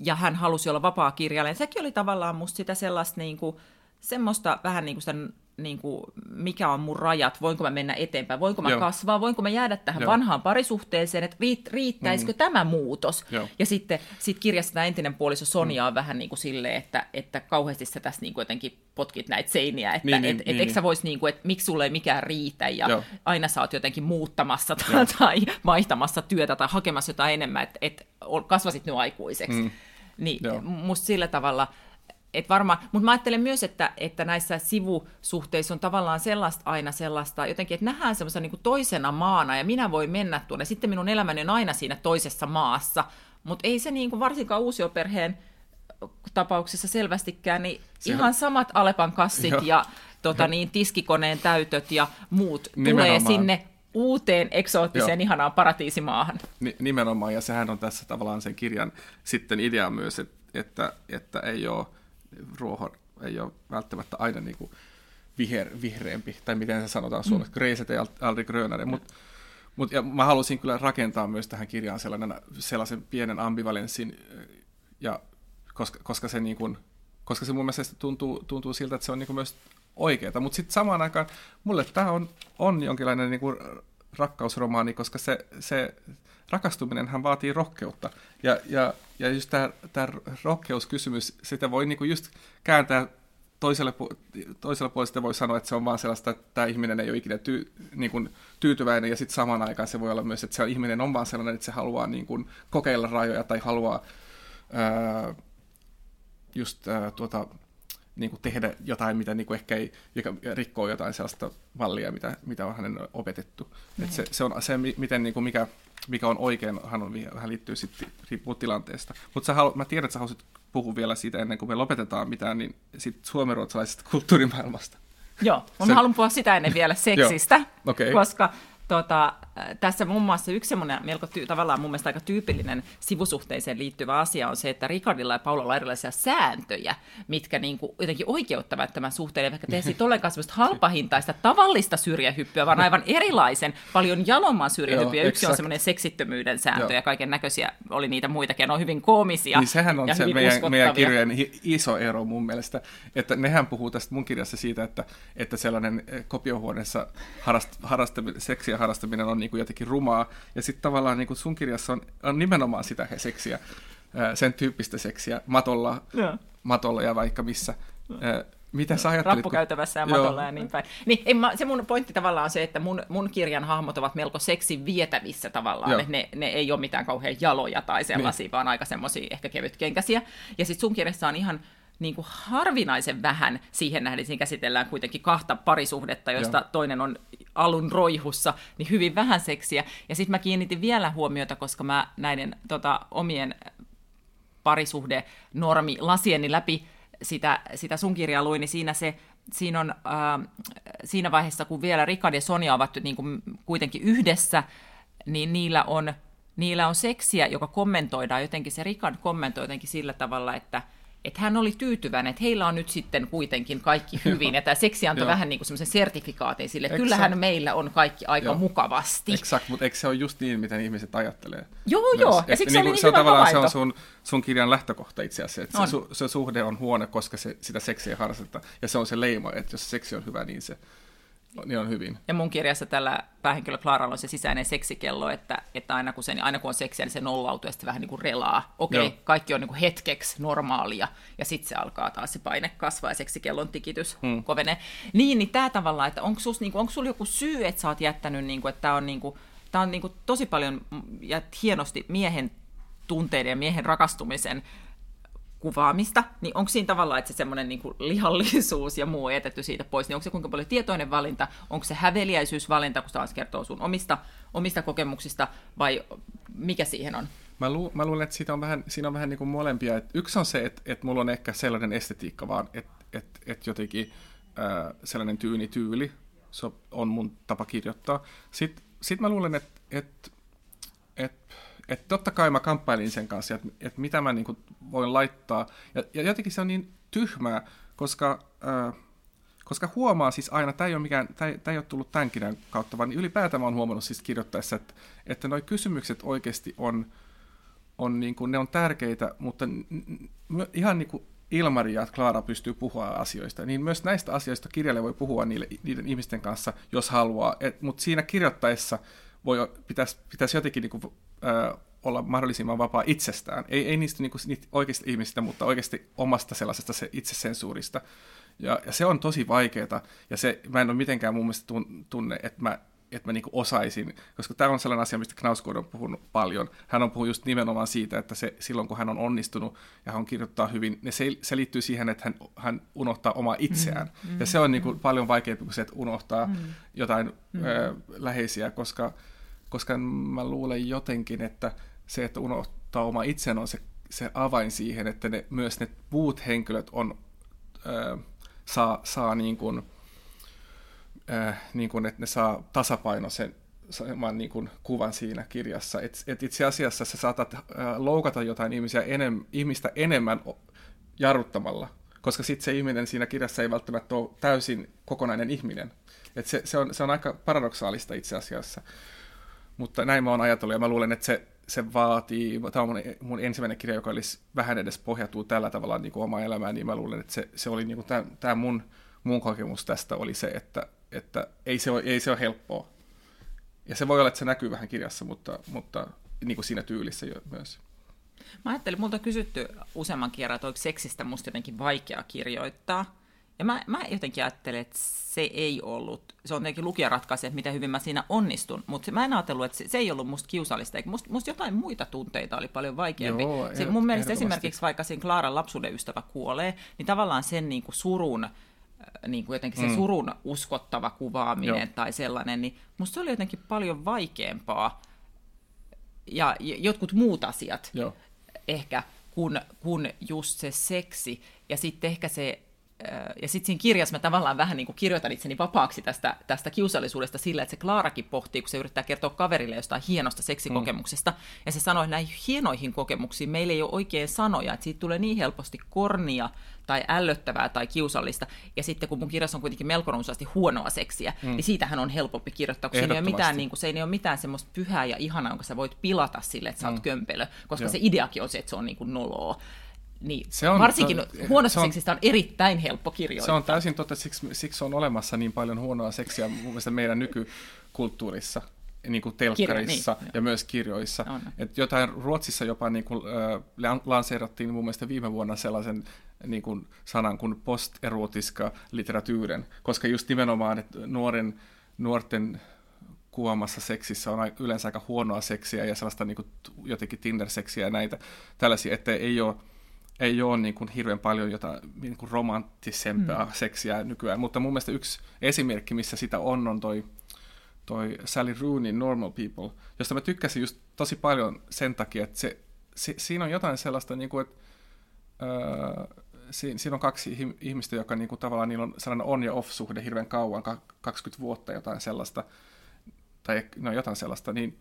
ja hän halusi olla vapaa kirjailija. Sekin oli tavallaan musta sitä sellaista niin kuin, semmoista vähän niin kuin sitä niin kuin, mikä on mun rajat, voinko mä mennä eteenpäin, voinko mä Joo. kasvaa, voinko mä jäädä tähän Joo. vanhaan parisuhteeseen, että riitt, riittäisikö mm. tämä muutos. Joo. Ja sitten sit kirjassa tämä entinen puoliso Sonia mm. on vähän niin kuin silleen, että, että kauheasti sä tässä niin kuin jotenkin potkit näitä seiniä, että niin, et, niin, et, niin, eikö sä vois niin kuin, että miksi sulle ei mikään riitä ja Joo. aina sä oot jotenkin muuttamassa tai, tai vaihtamassa työtä tai hakemassa jotain enemmän, että et kasvasit nyt aikuiseksi. Mm. Niin Joo. musta sillä tavalla et varmaan, mutta mä ajattelen myös, että, että näissä sivusuhteissa on tavallaan sellaista aina sellaista, jotenkin, että nähdään semmoisena niin toisena maana ja minä voin mennä tuonne. Sitten minun elämäni on aina siinä toisessa maassa, mutta ei se niin kuin varsinkaan uusioperheen tapauksessa selvästikään, niin se ihan on... samat Alepan kassit Joo. ja tota, niin, tiskikoneen täytöt ja muut Nimenomaan. tulee sinne uuteen eksoottiseen Joo. ihanaan paratiisimaahan. Ni- nimenomaan, ja sehän on tässä tavallaan sen kirjan sitten idea myös, että, että, että ei ole ruoho ei ole välttämättä aina niin kuin viher, vihreämpi, tai miten se sanotaan suomeksi, mm. Greiset ja aldrig grönare, mutta mut, ja mä halusin kyllä rakentaa myös tähän kirjaan sellainen, sellaisen pienen ambivalenssin, ja koska, koska se niin kuin, koska se mun mielestä tuntuu, tuntuu siltä, että se on niin kuin myös oikeaa. Mutta sitten samaan aikaan mulle tämä on, on jonkinlainen niin kuin rakkausromaani, koska se, se rakastuminenhan vaatii rohkeutta. Ja, ja, ja just tämä rohkeuskysymys, sitä voi niinku just kääntää toiselle, toiselle puolelle voi sanoa, että se on vaan sellaista, että tämä ihminen ei ole ikinä tyy, niin kuin, tyytyväinen, ja sitten samaan aikaan se voi olla myös, että se ihminen on vaan sellainen, että se haluaa niin kuin, kokeilla rajoja tai haluaa ää, just ää, tuota, niin kuin tehdä jotain, mitä niin kuin ehkä ei, joka rikkoo jotain sellaista mallia, mitä, mitä on hänen opetettu. Mm. Et se, se, on se, miten, niin kuin mikä, mikä on oikein, hän, on, hän liittyy sitten, riippuu tilanteesta. Mutta mä tiedän, että sä haluaisit puhua vielä siitä ennen kuin me lopetetaan mitään, niin sitten suomenruotsalaisesta kulttuurimaailmasta. Joo, mä se... haluan puhua sitä ennen vielä seksistä, okay. koska tota, tässä muun muassa yksi semmoinen melko ty- tavallaan mun mielestä aika tyypillinen sivusuhteeseen liittyvä asia on se, että Ricardilla ja Paulalla on erilaisia sääntöjä, mitkä niin kuin jotenkin oikeuttavat tämän suhteen, vaikka tehdä siitä ollenkaan semmoista halpahintaista tavallista syrjähyppyä, vaan aivan erilaisen, paljon jalomman syrjähyppyä. Yksi on semmoinen seksittömyyden sääntö Joo. ja kaiken näköisiä oli niitä muitakin, ne on hyvin koomisia Niin sehän on ja se meidän, meidän kirjojen iso ero mun mielestä, että nehän puhuu tästä mun kirjassa siitä, että, että sellainen eh, kopiohuoneessa harast, harrastaminen, seksiä harrastaminen on niin kuin jotenkin rumaa, ja sitten tavallaan niin kuin sun kirjassa on, on nimenomaan sitä seksiä, sen tyyppistä seksiä matolla, ja. matolla ja vaikka missä. Mitä sä ajattelit? Rappukäytävässä ja matolla Joo. ja niin päin. Niin, en mä, se mun pointti tavallaan on se, että mun, mun kirjan hahmot ovat melko seksin vietävissä tavallaan. Että ne, ne ei ole mitään kauhean jaloja tai sellaisia, niin. vaan aika semmoisia ehkä kevytkenkäisiä. Ja sitten sun kirjassa on ihan niin kuin harvinaisen vähän siihen nähden, siinä käsitellään kuitenkin kahta parisuhdetta, josta Joo. toinen on alun roihussa, niin hyvin vähän seksiä. Ja sitten mä kiinnitin vielä huomiota, koska mä näiden tota, omien parisuhde normi lasieni läpi sitä, sitä sun kirjaa luin, niin siinä se siinä on äh, siinä vaiheessa, kun vielä Rikard ja Sonja ovat niin kuin kuitenkin yhdessä, niin niillä on, niillä on seksiä, joka kommentoidaan jotenkin, se Rikard kommentoi jotenkin sillä tavalla, että että hän oli tyytyväinen, että heillä on nyt sitten kuitenkin kaikki hyvin, ja tämä seksi antoi vähän niin kuin semmoisen sertifikaatin sille, että kyllähän meillä on kaikki aika joo. mukavasti. Exakt, mutta eikö se ole just niin, miten ihmiset ajattelee? Joo, myös? joo, ja siksi niin, se oli niin se on tavallaan havainto. se on sun, sun kirjan lähtökohta itse asiassa, että se, su, se suhde on huone, koska se, sitä seksiä harrastetaan, ja se on se leima, että jos seksi on hyvä, niin se niin on hyvin. Ja mun kirjassa tällä päähenkilö Klaralla on se sisäinen seksikello, että, että aina, kun se, aina kun on seksiä, niin se nollautuu ja sitten vähän niin kuin relaa. Okei, okay, kaikki on niin kuin hetkeksi normaalia ja sitten se alkaa taas se paine kasvaa ja seksikellon tikitys hmm. kovenee. Niin, niin tämä tavallaan, että onko sulla niin onko joku syy, että sä oot jättänyt, niin kuin, että tämä on, niin kuin, tää on niin kuin tosi paljon ja hienosti miehen tunteiden ja miehen rakastumisen kuvaamista, niin onko siinä tavallaan, että se semmoinen niin lihallisuus ja muu jätetty siitä pois, niin onko se kuinka paljon tietoinen valinta, onko se häveliäisyysvalinta, kun taas kertoo sun omista, omista kokemuksista, vai mikä siihen on? Mä, lu, mä luulen, että siitä on vähän, siinä on vähän niin kuin molempia. Et yksi on se, että, että mulla on ehkä sellainen estetiikka vaan, että, että, että jotenkin äh, sellainen tyyni tyyli se on mun tapa kirjoittaa. Sitten sit mä luulen, että, että, että että totta kai mä kamppailin sen kanssa, että, että mitä mä niin kuin voin laittaa. Ja, ja jotenkin se on niin tyhmää, koska, äh, koska huomaa siis aina, tämä ei ole, mikään, tämä ei, ei ole tullut tämän kirjan kautta, vaan ylipäätään mä oon huomannut siis kirjoittaessa, että, että nuo kysymykset oikeasti on, on niin kuin, ne on tärkeitä, mutta ihan niin kuin Ilmari ja Klaara pystyy puhua asioista, niin myös näistä asioista kirjalle voi puhua niille, niiden ihmisten kanssa, jos haluaa. mutta siinä kirjoittaessa voi, pitäisi, pitäisi jotenkin niin kuin, äh, olla mahdollisimman vapaa itsestään. Ei, ei niistä, niin kuin, niitä oikeista ihmisistä, mutta oikeasti omasta sellaisesta se itsesensuurista. Ja, ja se on tosi vaikeaa, ja se, mä en ole mitenkään mun mielestä tunne, että mä että mä niinku osaisin, koska tämä on sellainen asia, mistä Knausgård on puhunut paljon. Hän on puhunut just nimenomaan siitä, että se, silloin kun hän on onnistunut ja hän kirjoittaa hyvin, niin se, se liittyy siihen, että hän, hän unohtaa omaa itseään. Mm, mm, ja se on niinku mm. paljon vaikeampi kuin se, että unohtaa mm. jotain mm. Ö, läheisiä, koska, koska mä luulen jotenkin, että se, että unohtaa oma itseään on se, se avain siihen, että ne, myös ne muut henkilöt on, ö, saa, saa niin kuin, äh, niin kuin, että ne saa tasapainoisen saman niin kuin, kuvan siinä kirjassa. Et, et itse asiassa sä saatat äh, loukata jotain ihmisiä enem, ihmistä enemmän jarruttamalla, koska sitten se ihminen siinä kirjassa ei välttämättä ole täysin kokonainen ihminen. Et se, se, on, se on aika paradoksaalista itse asiassa. Mutta näin mä oon ajatellut ja mä luulen, että se, se vaatii, tämä on mun, mun ensimmäinen kirja, joka olisi vähän edes pohjautuu tällä tavalla niin kuin omaan elämään, niin mä luulen, että se, se oli niin kuin tämä, tämä mun, mun kokemus tästä oli se, että, että ei, se ole, ei se ole helppoa. Ja se voi olla, että se näkyy vähän kirjassa, mutta, mutta niin kuin siinä tyylissä jo myös. Mä ajattelin, multa on kysytty useamman kerran, että onko seksistä musta jotenkin vaikea kirjoittaa. Ja mä, mä jotenkin ajattelen, että se ei ollut, se on tietenkin lukija ratkaisee, että miten hyvin mä siinä onnistun, mutta mä en ajatellut, että se, se ei ollut musta kiusallista, eikä musta, musta jotain muita tunteita oli paljon vaikeampi. Joo, se, mun mielestä esimerkiksi vaikka siinä Klaaran lapsuuden ystävä kuolee, niin tavallaan sen niin kuin surun, äh, niin kuin jotenkin se mm. surun uskottava kuvaaminen Joo. tai sellainen, niin musta se oli jotenkin paljon vaikeampaa, ja jotkut muut asiat Joo. ehkä, kun, kun just se seksi, ja sitten ehkä se ja sitten siinä kirjassa mä tavallaan vähän niin kuin kirjoitan itseni vapaaksi tästä, tästä kiusallisuudesta sillä, että se Klaarakin pohtii, kun se yrittää kertoa kaverille jostain hienosta seksikokemuksesta, mm. ja se sanoi, että näihin hienoihin kokemuksiin meillä ei ole oikein sanoja, että siitä tulee niin helposti kornia tai ällöttävää tai kiusallista, ja sitten kun mun kirjassa on kuitenkin melko runsaasti huonoa seksiä, mm. niin siitähän on helpompi kirjoittaa, kun siinä ei ole mitään, niin kuin, se ei ole mitään semmoista pyhää ja ihanaa, jonka sä voit pilata sille, että sä oot mm. kömpelö, koska Joo. se ideakin on se, että se on niin kuin noloa. Niin, se on, varsinkin se, huonosta se on, seksistä on erittäin helppo kirjoittaa. Se on täysin totta, siksi, siksi on olemassa niin paljon huonoa seksiä meidän nykykulttuurissa, niin kuin telkkarissa Kirja, niin, ja jo. myös kirjoissa. Et jotain Ruotsissa jopa niin kuin, äh, lanseerattiin mun mielestä viime vuonna sellaisen niin kuin sanan kuin posterotiska literatyyren, koska just nimenomaan, että nuoren, nuorten kuvaamassa seksissä on yleensä aika huonoa seksiä ja sellaista niin kuin, jotenkin Tinder-seksiä ja näitä tällaisia, että ei ole ei ole niin kuin hirveän paljon jotain niin kuin romanttisempaa mm. seksiä nykyään, mutta mun mielestä yksi esimerkki, missä sitä on, on toi, toi Sally Rooney Normal People, josta mä tykkäsin just tosi paljon sen takia, että se, se, siinä on jotain sellaista, niin kuin, että öö, siinä, siinä on kaksi ihmistä, joka niin kuin, tavallaan niillä on sellainen on- ja off-suhde hirveän kauan, 20 vuotta jotain sellaista, tai no jotain sellaista, niin,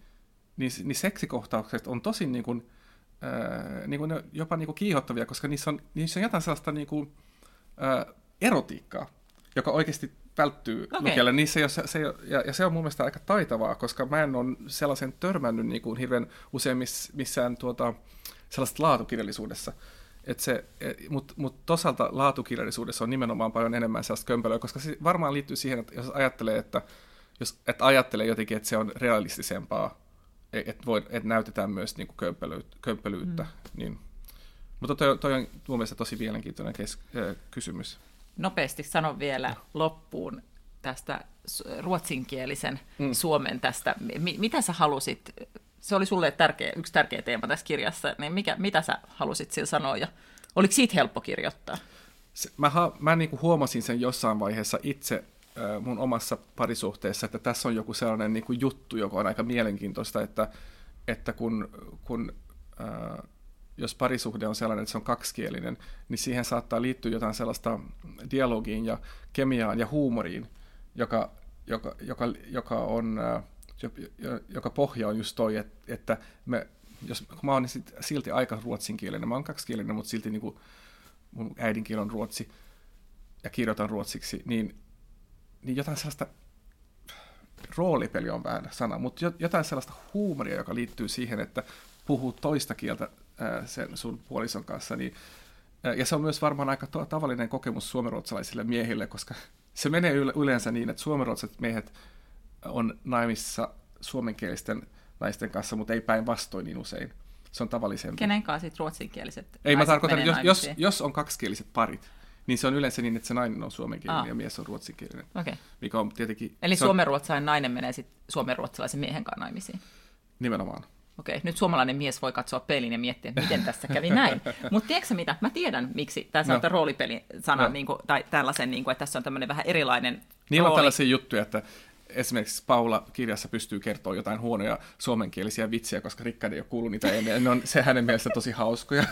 niin, niin seksikohtaukset on tosi niin kuin, ää, niin kuin ne jopa niin kuin kiihottavia, koska niissä on, niissä on jotain sellaista niin kuin, ää, erotiikkaa, joka oikeasti välttyy okay. lukijalle. Niissä ei ole, se, se, ja, ja se on mun mielestä aika taitavaa, koska mä en ole sellaisen törmännyt niin kuin hirveän usein miss, missään tuota, sellaista laatukirjallisuudessa. E, Mutta mut toisaalta laatukirjallisuudessa on nimenomaan paljon enemmän sellaista kömpelöä, koska se varmaan liittyy siihen, että jos ajattelee, että, jos, että ajattelee jotenkin, että se on realistisempaa että voi, et näytetään myös niin kömpelyyttä. kömpelyyttä mm. niin. Mutta toi, toi on mun mielestä tosi mielenkiintoinen kes- kysymys. Nopeasti sanon vielä no. loppuun tästä ruotsinkielisen mm. Suomen tästä. M- mitä sä halusit, se oli sulle tärkeä, yksi tärkeä teema tässä kirjassa, niin mikä, mitä sä halusit sillä sanoa ja oliko siitä helppo kirjoittaa? Se, mä ha, mä niin kuin huomasin sen jossain vaiheessa itse mun omassa parisuhteessa, että tässä on joku sellainen niin kuin juttu, joka on aika mielenkiintoista, että, että kun, kun äh, jos parisuhde on sellainen, että se on kaksikielinen, niin siihen saattaa liittyä jotain sellaista dialogiin ja kemiaan ja huumoriin, joka, joka, joka, joka, on, äh, joka pohja on just toi, että, että me, jos, mä oon silti aika ruotsinkielinen, mä oon kaksikielinen, mutta silti niin kuin mun äidinkieli on ruotsi ja kirjoitan ruotsiksi, niin niin jotain sellaista, roolipeli on vähän sana, mutta jotain sellaista huumoria, joka liittyy siihen, että puhuu toista kieltä sen sun puolison kanssa, niin, ja se on myös varmaan aika tavallinen kokemus suomenruotsalaisille miehille, koska se menee yle- yleensä niin, että suomenruotsalaiset miehet on naimissa suomenkielisten naisten kanssa, mutta ei päinvastoin niin usein. Se on tavallisempi. Kenen kanssa sitten ruotsinkieliset Ei, mä tarkoitan, jos, jos, jos on kaksikieliset parit, niin se on yleensä niin, että se nainen on suomenkielinen ah. ja mies on ruotsinkielinen. Okay. Mikä on tietenkin... Eli suomenruotsalainen nainen menee sitten suomenruotsalaisen miehen kanssa naimisiin? Nimenomaan. Okei, nyt suomalainen mies voi katsoa peilin ja miettiä, miten tässä kävi näin. Mutta tiedätkö mitä? Mä tiedän, miksi tässä no. on roolipeli sana, no. niin kuin, tai tällaisen, niin kuin, että tässä on tämmöinen vähän erilainen Niin rooli. on tällaisia juttuja, että esimerkiksi Paula kirjassa pystyy kertoa jotain huonoja suomenkielisiä vitsiä, koska Rikkari ei ole kuullut niitä ennen. Ne on se hänen mielestä tosi hauskoja.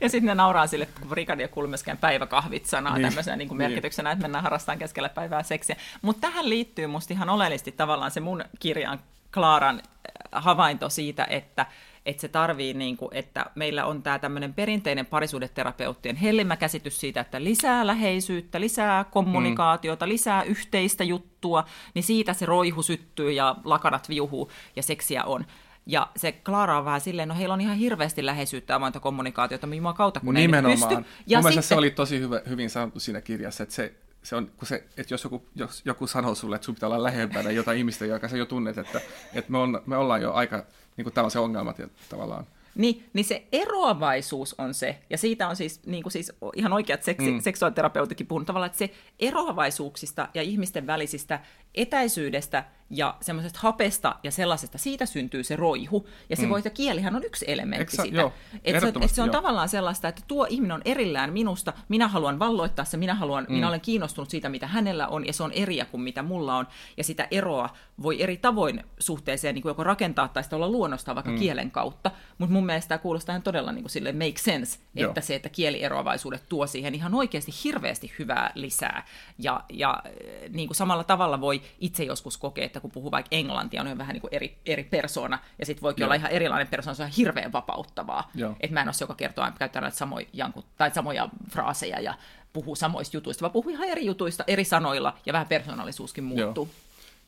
Ja sitten ne nauraa sille, kun Rikard ei kuulu myöskään päiväkahvit sanaa niin. tämmöisenä niin kuin merkityksenä, että mennään harrastamaan keskellä päivää seksiä. Mutta tähän liittyy musta ihan oleellisesti tavallaan se mun kirjan Klaaran äh, havainto siitä, että että se tarvii, niin kuin, että meillä on tämä tämmöinen perinteinen parisuudeterapeuttien hellimä käsitys siitä, että lisää läheisyyttä, lisää kommunikaatiota, mm. lisää yhteistä juttua, niin siitä se roihu syttyy ja lakanat viuhuu ja seksiä on Ja se Klara on vähän silleen, no heillä on ihan hirveästi läheisyyttä avointa kommunikaatiota, mutta kautta kun Mun ei nimenomaan. pysty. Ja Mun sitten, se oli tosi hyvä, hyvin sanottu siinä kirjassa, että se, se on, kun se, että jos joku, jos joku sanoo sulle, että sun pitää olla lähempänä jotain ihmistä, joka sä jo tunnet, että, että me, on, me ollaan jo aika niin kuin tällaisen ongelmat ja tavallaan. Niin, niin se eroavaisuus on se, ja siitä on siis, niin kuin siis ihan oikeat seksi, mm. seksuaaliterapeutikki puhunut tavallaan, että se eroavaisuuksista ja ihmisten välisistä etäisyydestä ja semmoisesta hapesta ja sellaisesta, siitä syntyy se roihu. Ja se mm. voi, että kielihän on yksi elementti Eksä- siitä. joo, että se, et se on joo. tavallaan sellaista, että tuo ihminen on erillään minusta, minä haluan valloittaa se, minä, haluan, mm. minä olen kiinnostunut siitä, mitä hänellä on, ja se on eriä kuin mitä mulla on. Ja sitä eroa voi eri tavoin suhteeseen niin kuin joko rakentaa tai sitä olla luonnostaan vaikka mm. kielen kautta. Mutta mun mielestä tämä kuulostaa ihan todella niin kuin sille make sense, Joo. että se, että kielieroavaisuudet tuo siihen ihan oikeasti hirveästi hyvää lisää. Ja, ja eh, niin kuin samalla tavalla voi itse joskus kokea, että kun puhuu vaikka englantia, on vähän niin kuin eri, eri persona, ja sitten voikin Joo. olla ihan erilainen persona, se on hirveän vapauttavaa. Joo. Että mä en ole se, joka kertoo aina käyttää näitä samoja, tai samoja fraaseja ja puhuu samoista jutuista, vaan puhuu ihan eri jutuista, eri sanoilla, ja vähän persoonallisuuskin muuttuu.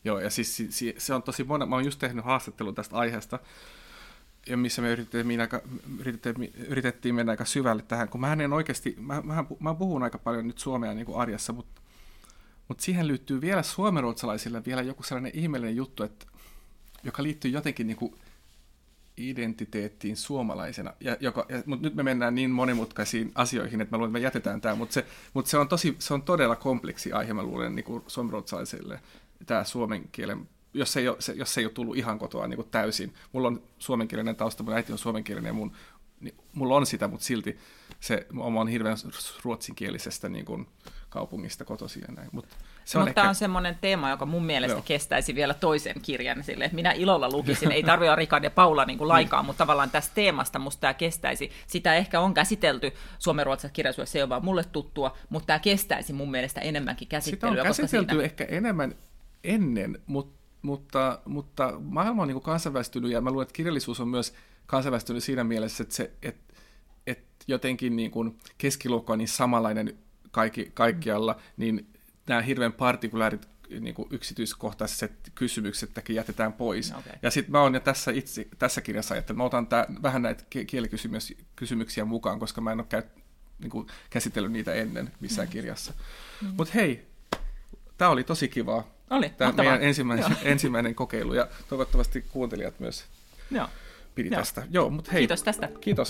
Joo, ja siis si- si- se on tosi monen, mä oon just tehnyt haastattelun tästä aiheesta, ja missä me yritettiin, aika, yritettiin, yritettiin mennä aika syvälle tähän, kun mä en oikeasti, mä, mä, mä puhun aika paljon nyt suomea niin kuin arjessa, mutta, mutta siihen liittyy vielä suomenruotsalaisille vielä joku sellainen ihmeellinen juttu, että, joka liittyy jotenkin niin kuin identiteettiin suomalaisena. Ja, joka, ja, mutta nyt me mennään niin monimutkaisiin asioihin, että mä luulen, että me jätetään tämä, mutta se, mutta se on, tosi, se on todella kompleksi aihe, mä luulen, niin kuin suomenruotsalaisille, tämä suomen kielen, jos ei ole, se, jos ei ole tullut ihan kotoa niin kuin täysin. Mulla on suomenkielinen tausta, mun äiti on suomenkielinen ja mun, niin, mulla on sitä, mutta silti se, oon hirveän ruotsinkielisestä niin kuin, kaupungista kotoisin ja näin. Mutta se on Mutta ehkä, tämä on semmoinen teema, joka mun mielestä Joo. kestäisi vielä toisen kirjan sille, että minä ilolla lukisin. Ei tarvitse Rikard ja Paula niin kuin lainkaan, mutta tavallaan tästä teemasta musta tämä kestäisi. Sitä ehkä on käsitelty suomenruotsalaisessa kirjallisuudessa, se ei ole vaan mulle tuttua, mutta tämä kestäisi mun mielestä enemmänkin Sitä on käsittelyä. käsitelty siinä... ehkä enemmän ennen, mutta, mutta, mutta maailma on niin kuin kansainvälistynyt ja mä luulen, että kirjallisuus on myös kansainvälistynyt siinä mielessä, että, se, että, että jotenkin niin kuin keskiluokka on niin samanlainen kaikki, kaikkialla, niin nämä hirveän partikulaarit niin kuin yksityiskohtaiset kysymyksetkin jätetään pois. Okei. Ja sitten mä oon jo tässä, itse, tässä kirjassa ajatellut, mä otan tää, vähän näitä ki- kielikysymyksiä mukaan, koska mä en ole käy, niin kuin, käsitellyt niitä ennen missään kirjassa. Mm. Mutta hei, tämä oli tosi kivaa. Oli, Tämä mahtavaa. meidän ensimmäinen, Joo. ensimmäinen kokeilu ja toivottavasti kuuntelijat myös Joo. pidi Joo. tästä. Joo, mutta hei. Kiitos tästä. Kiitos.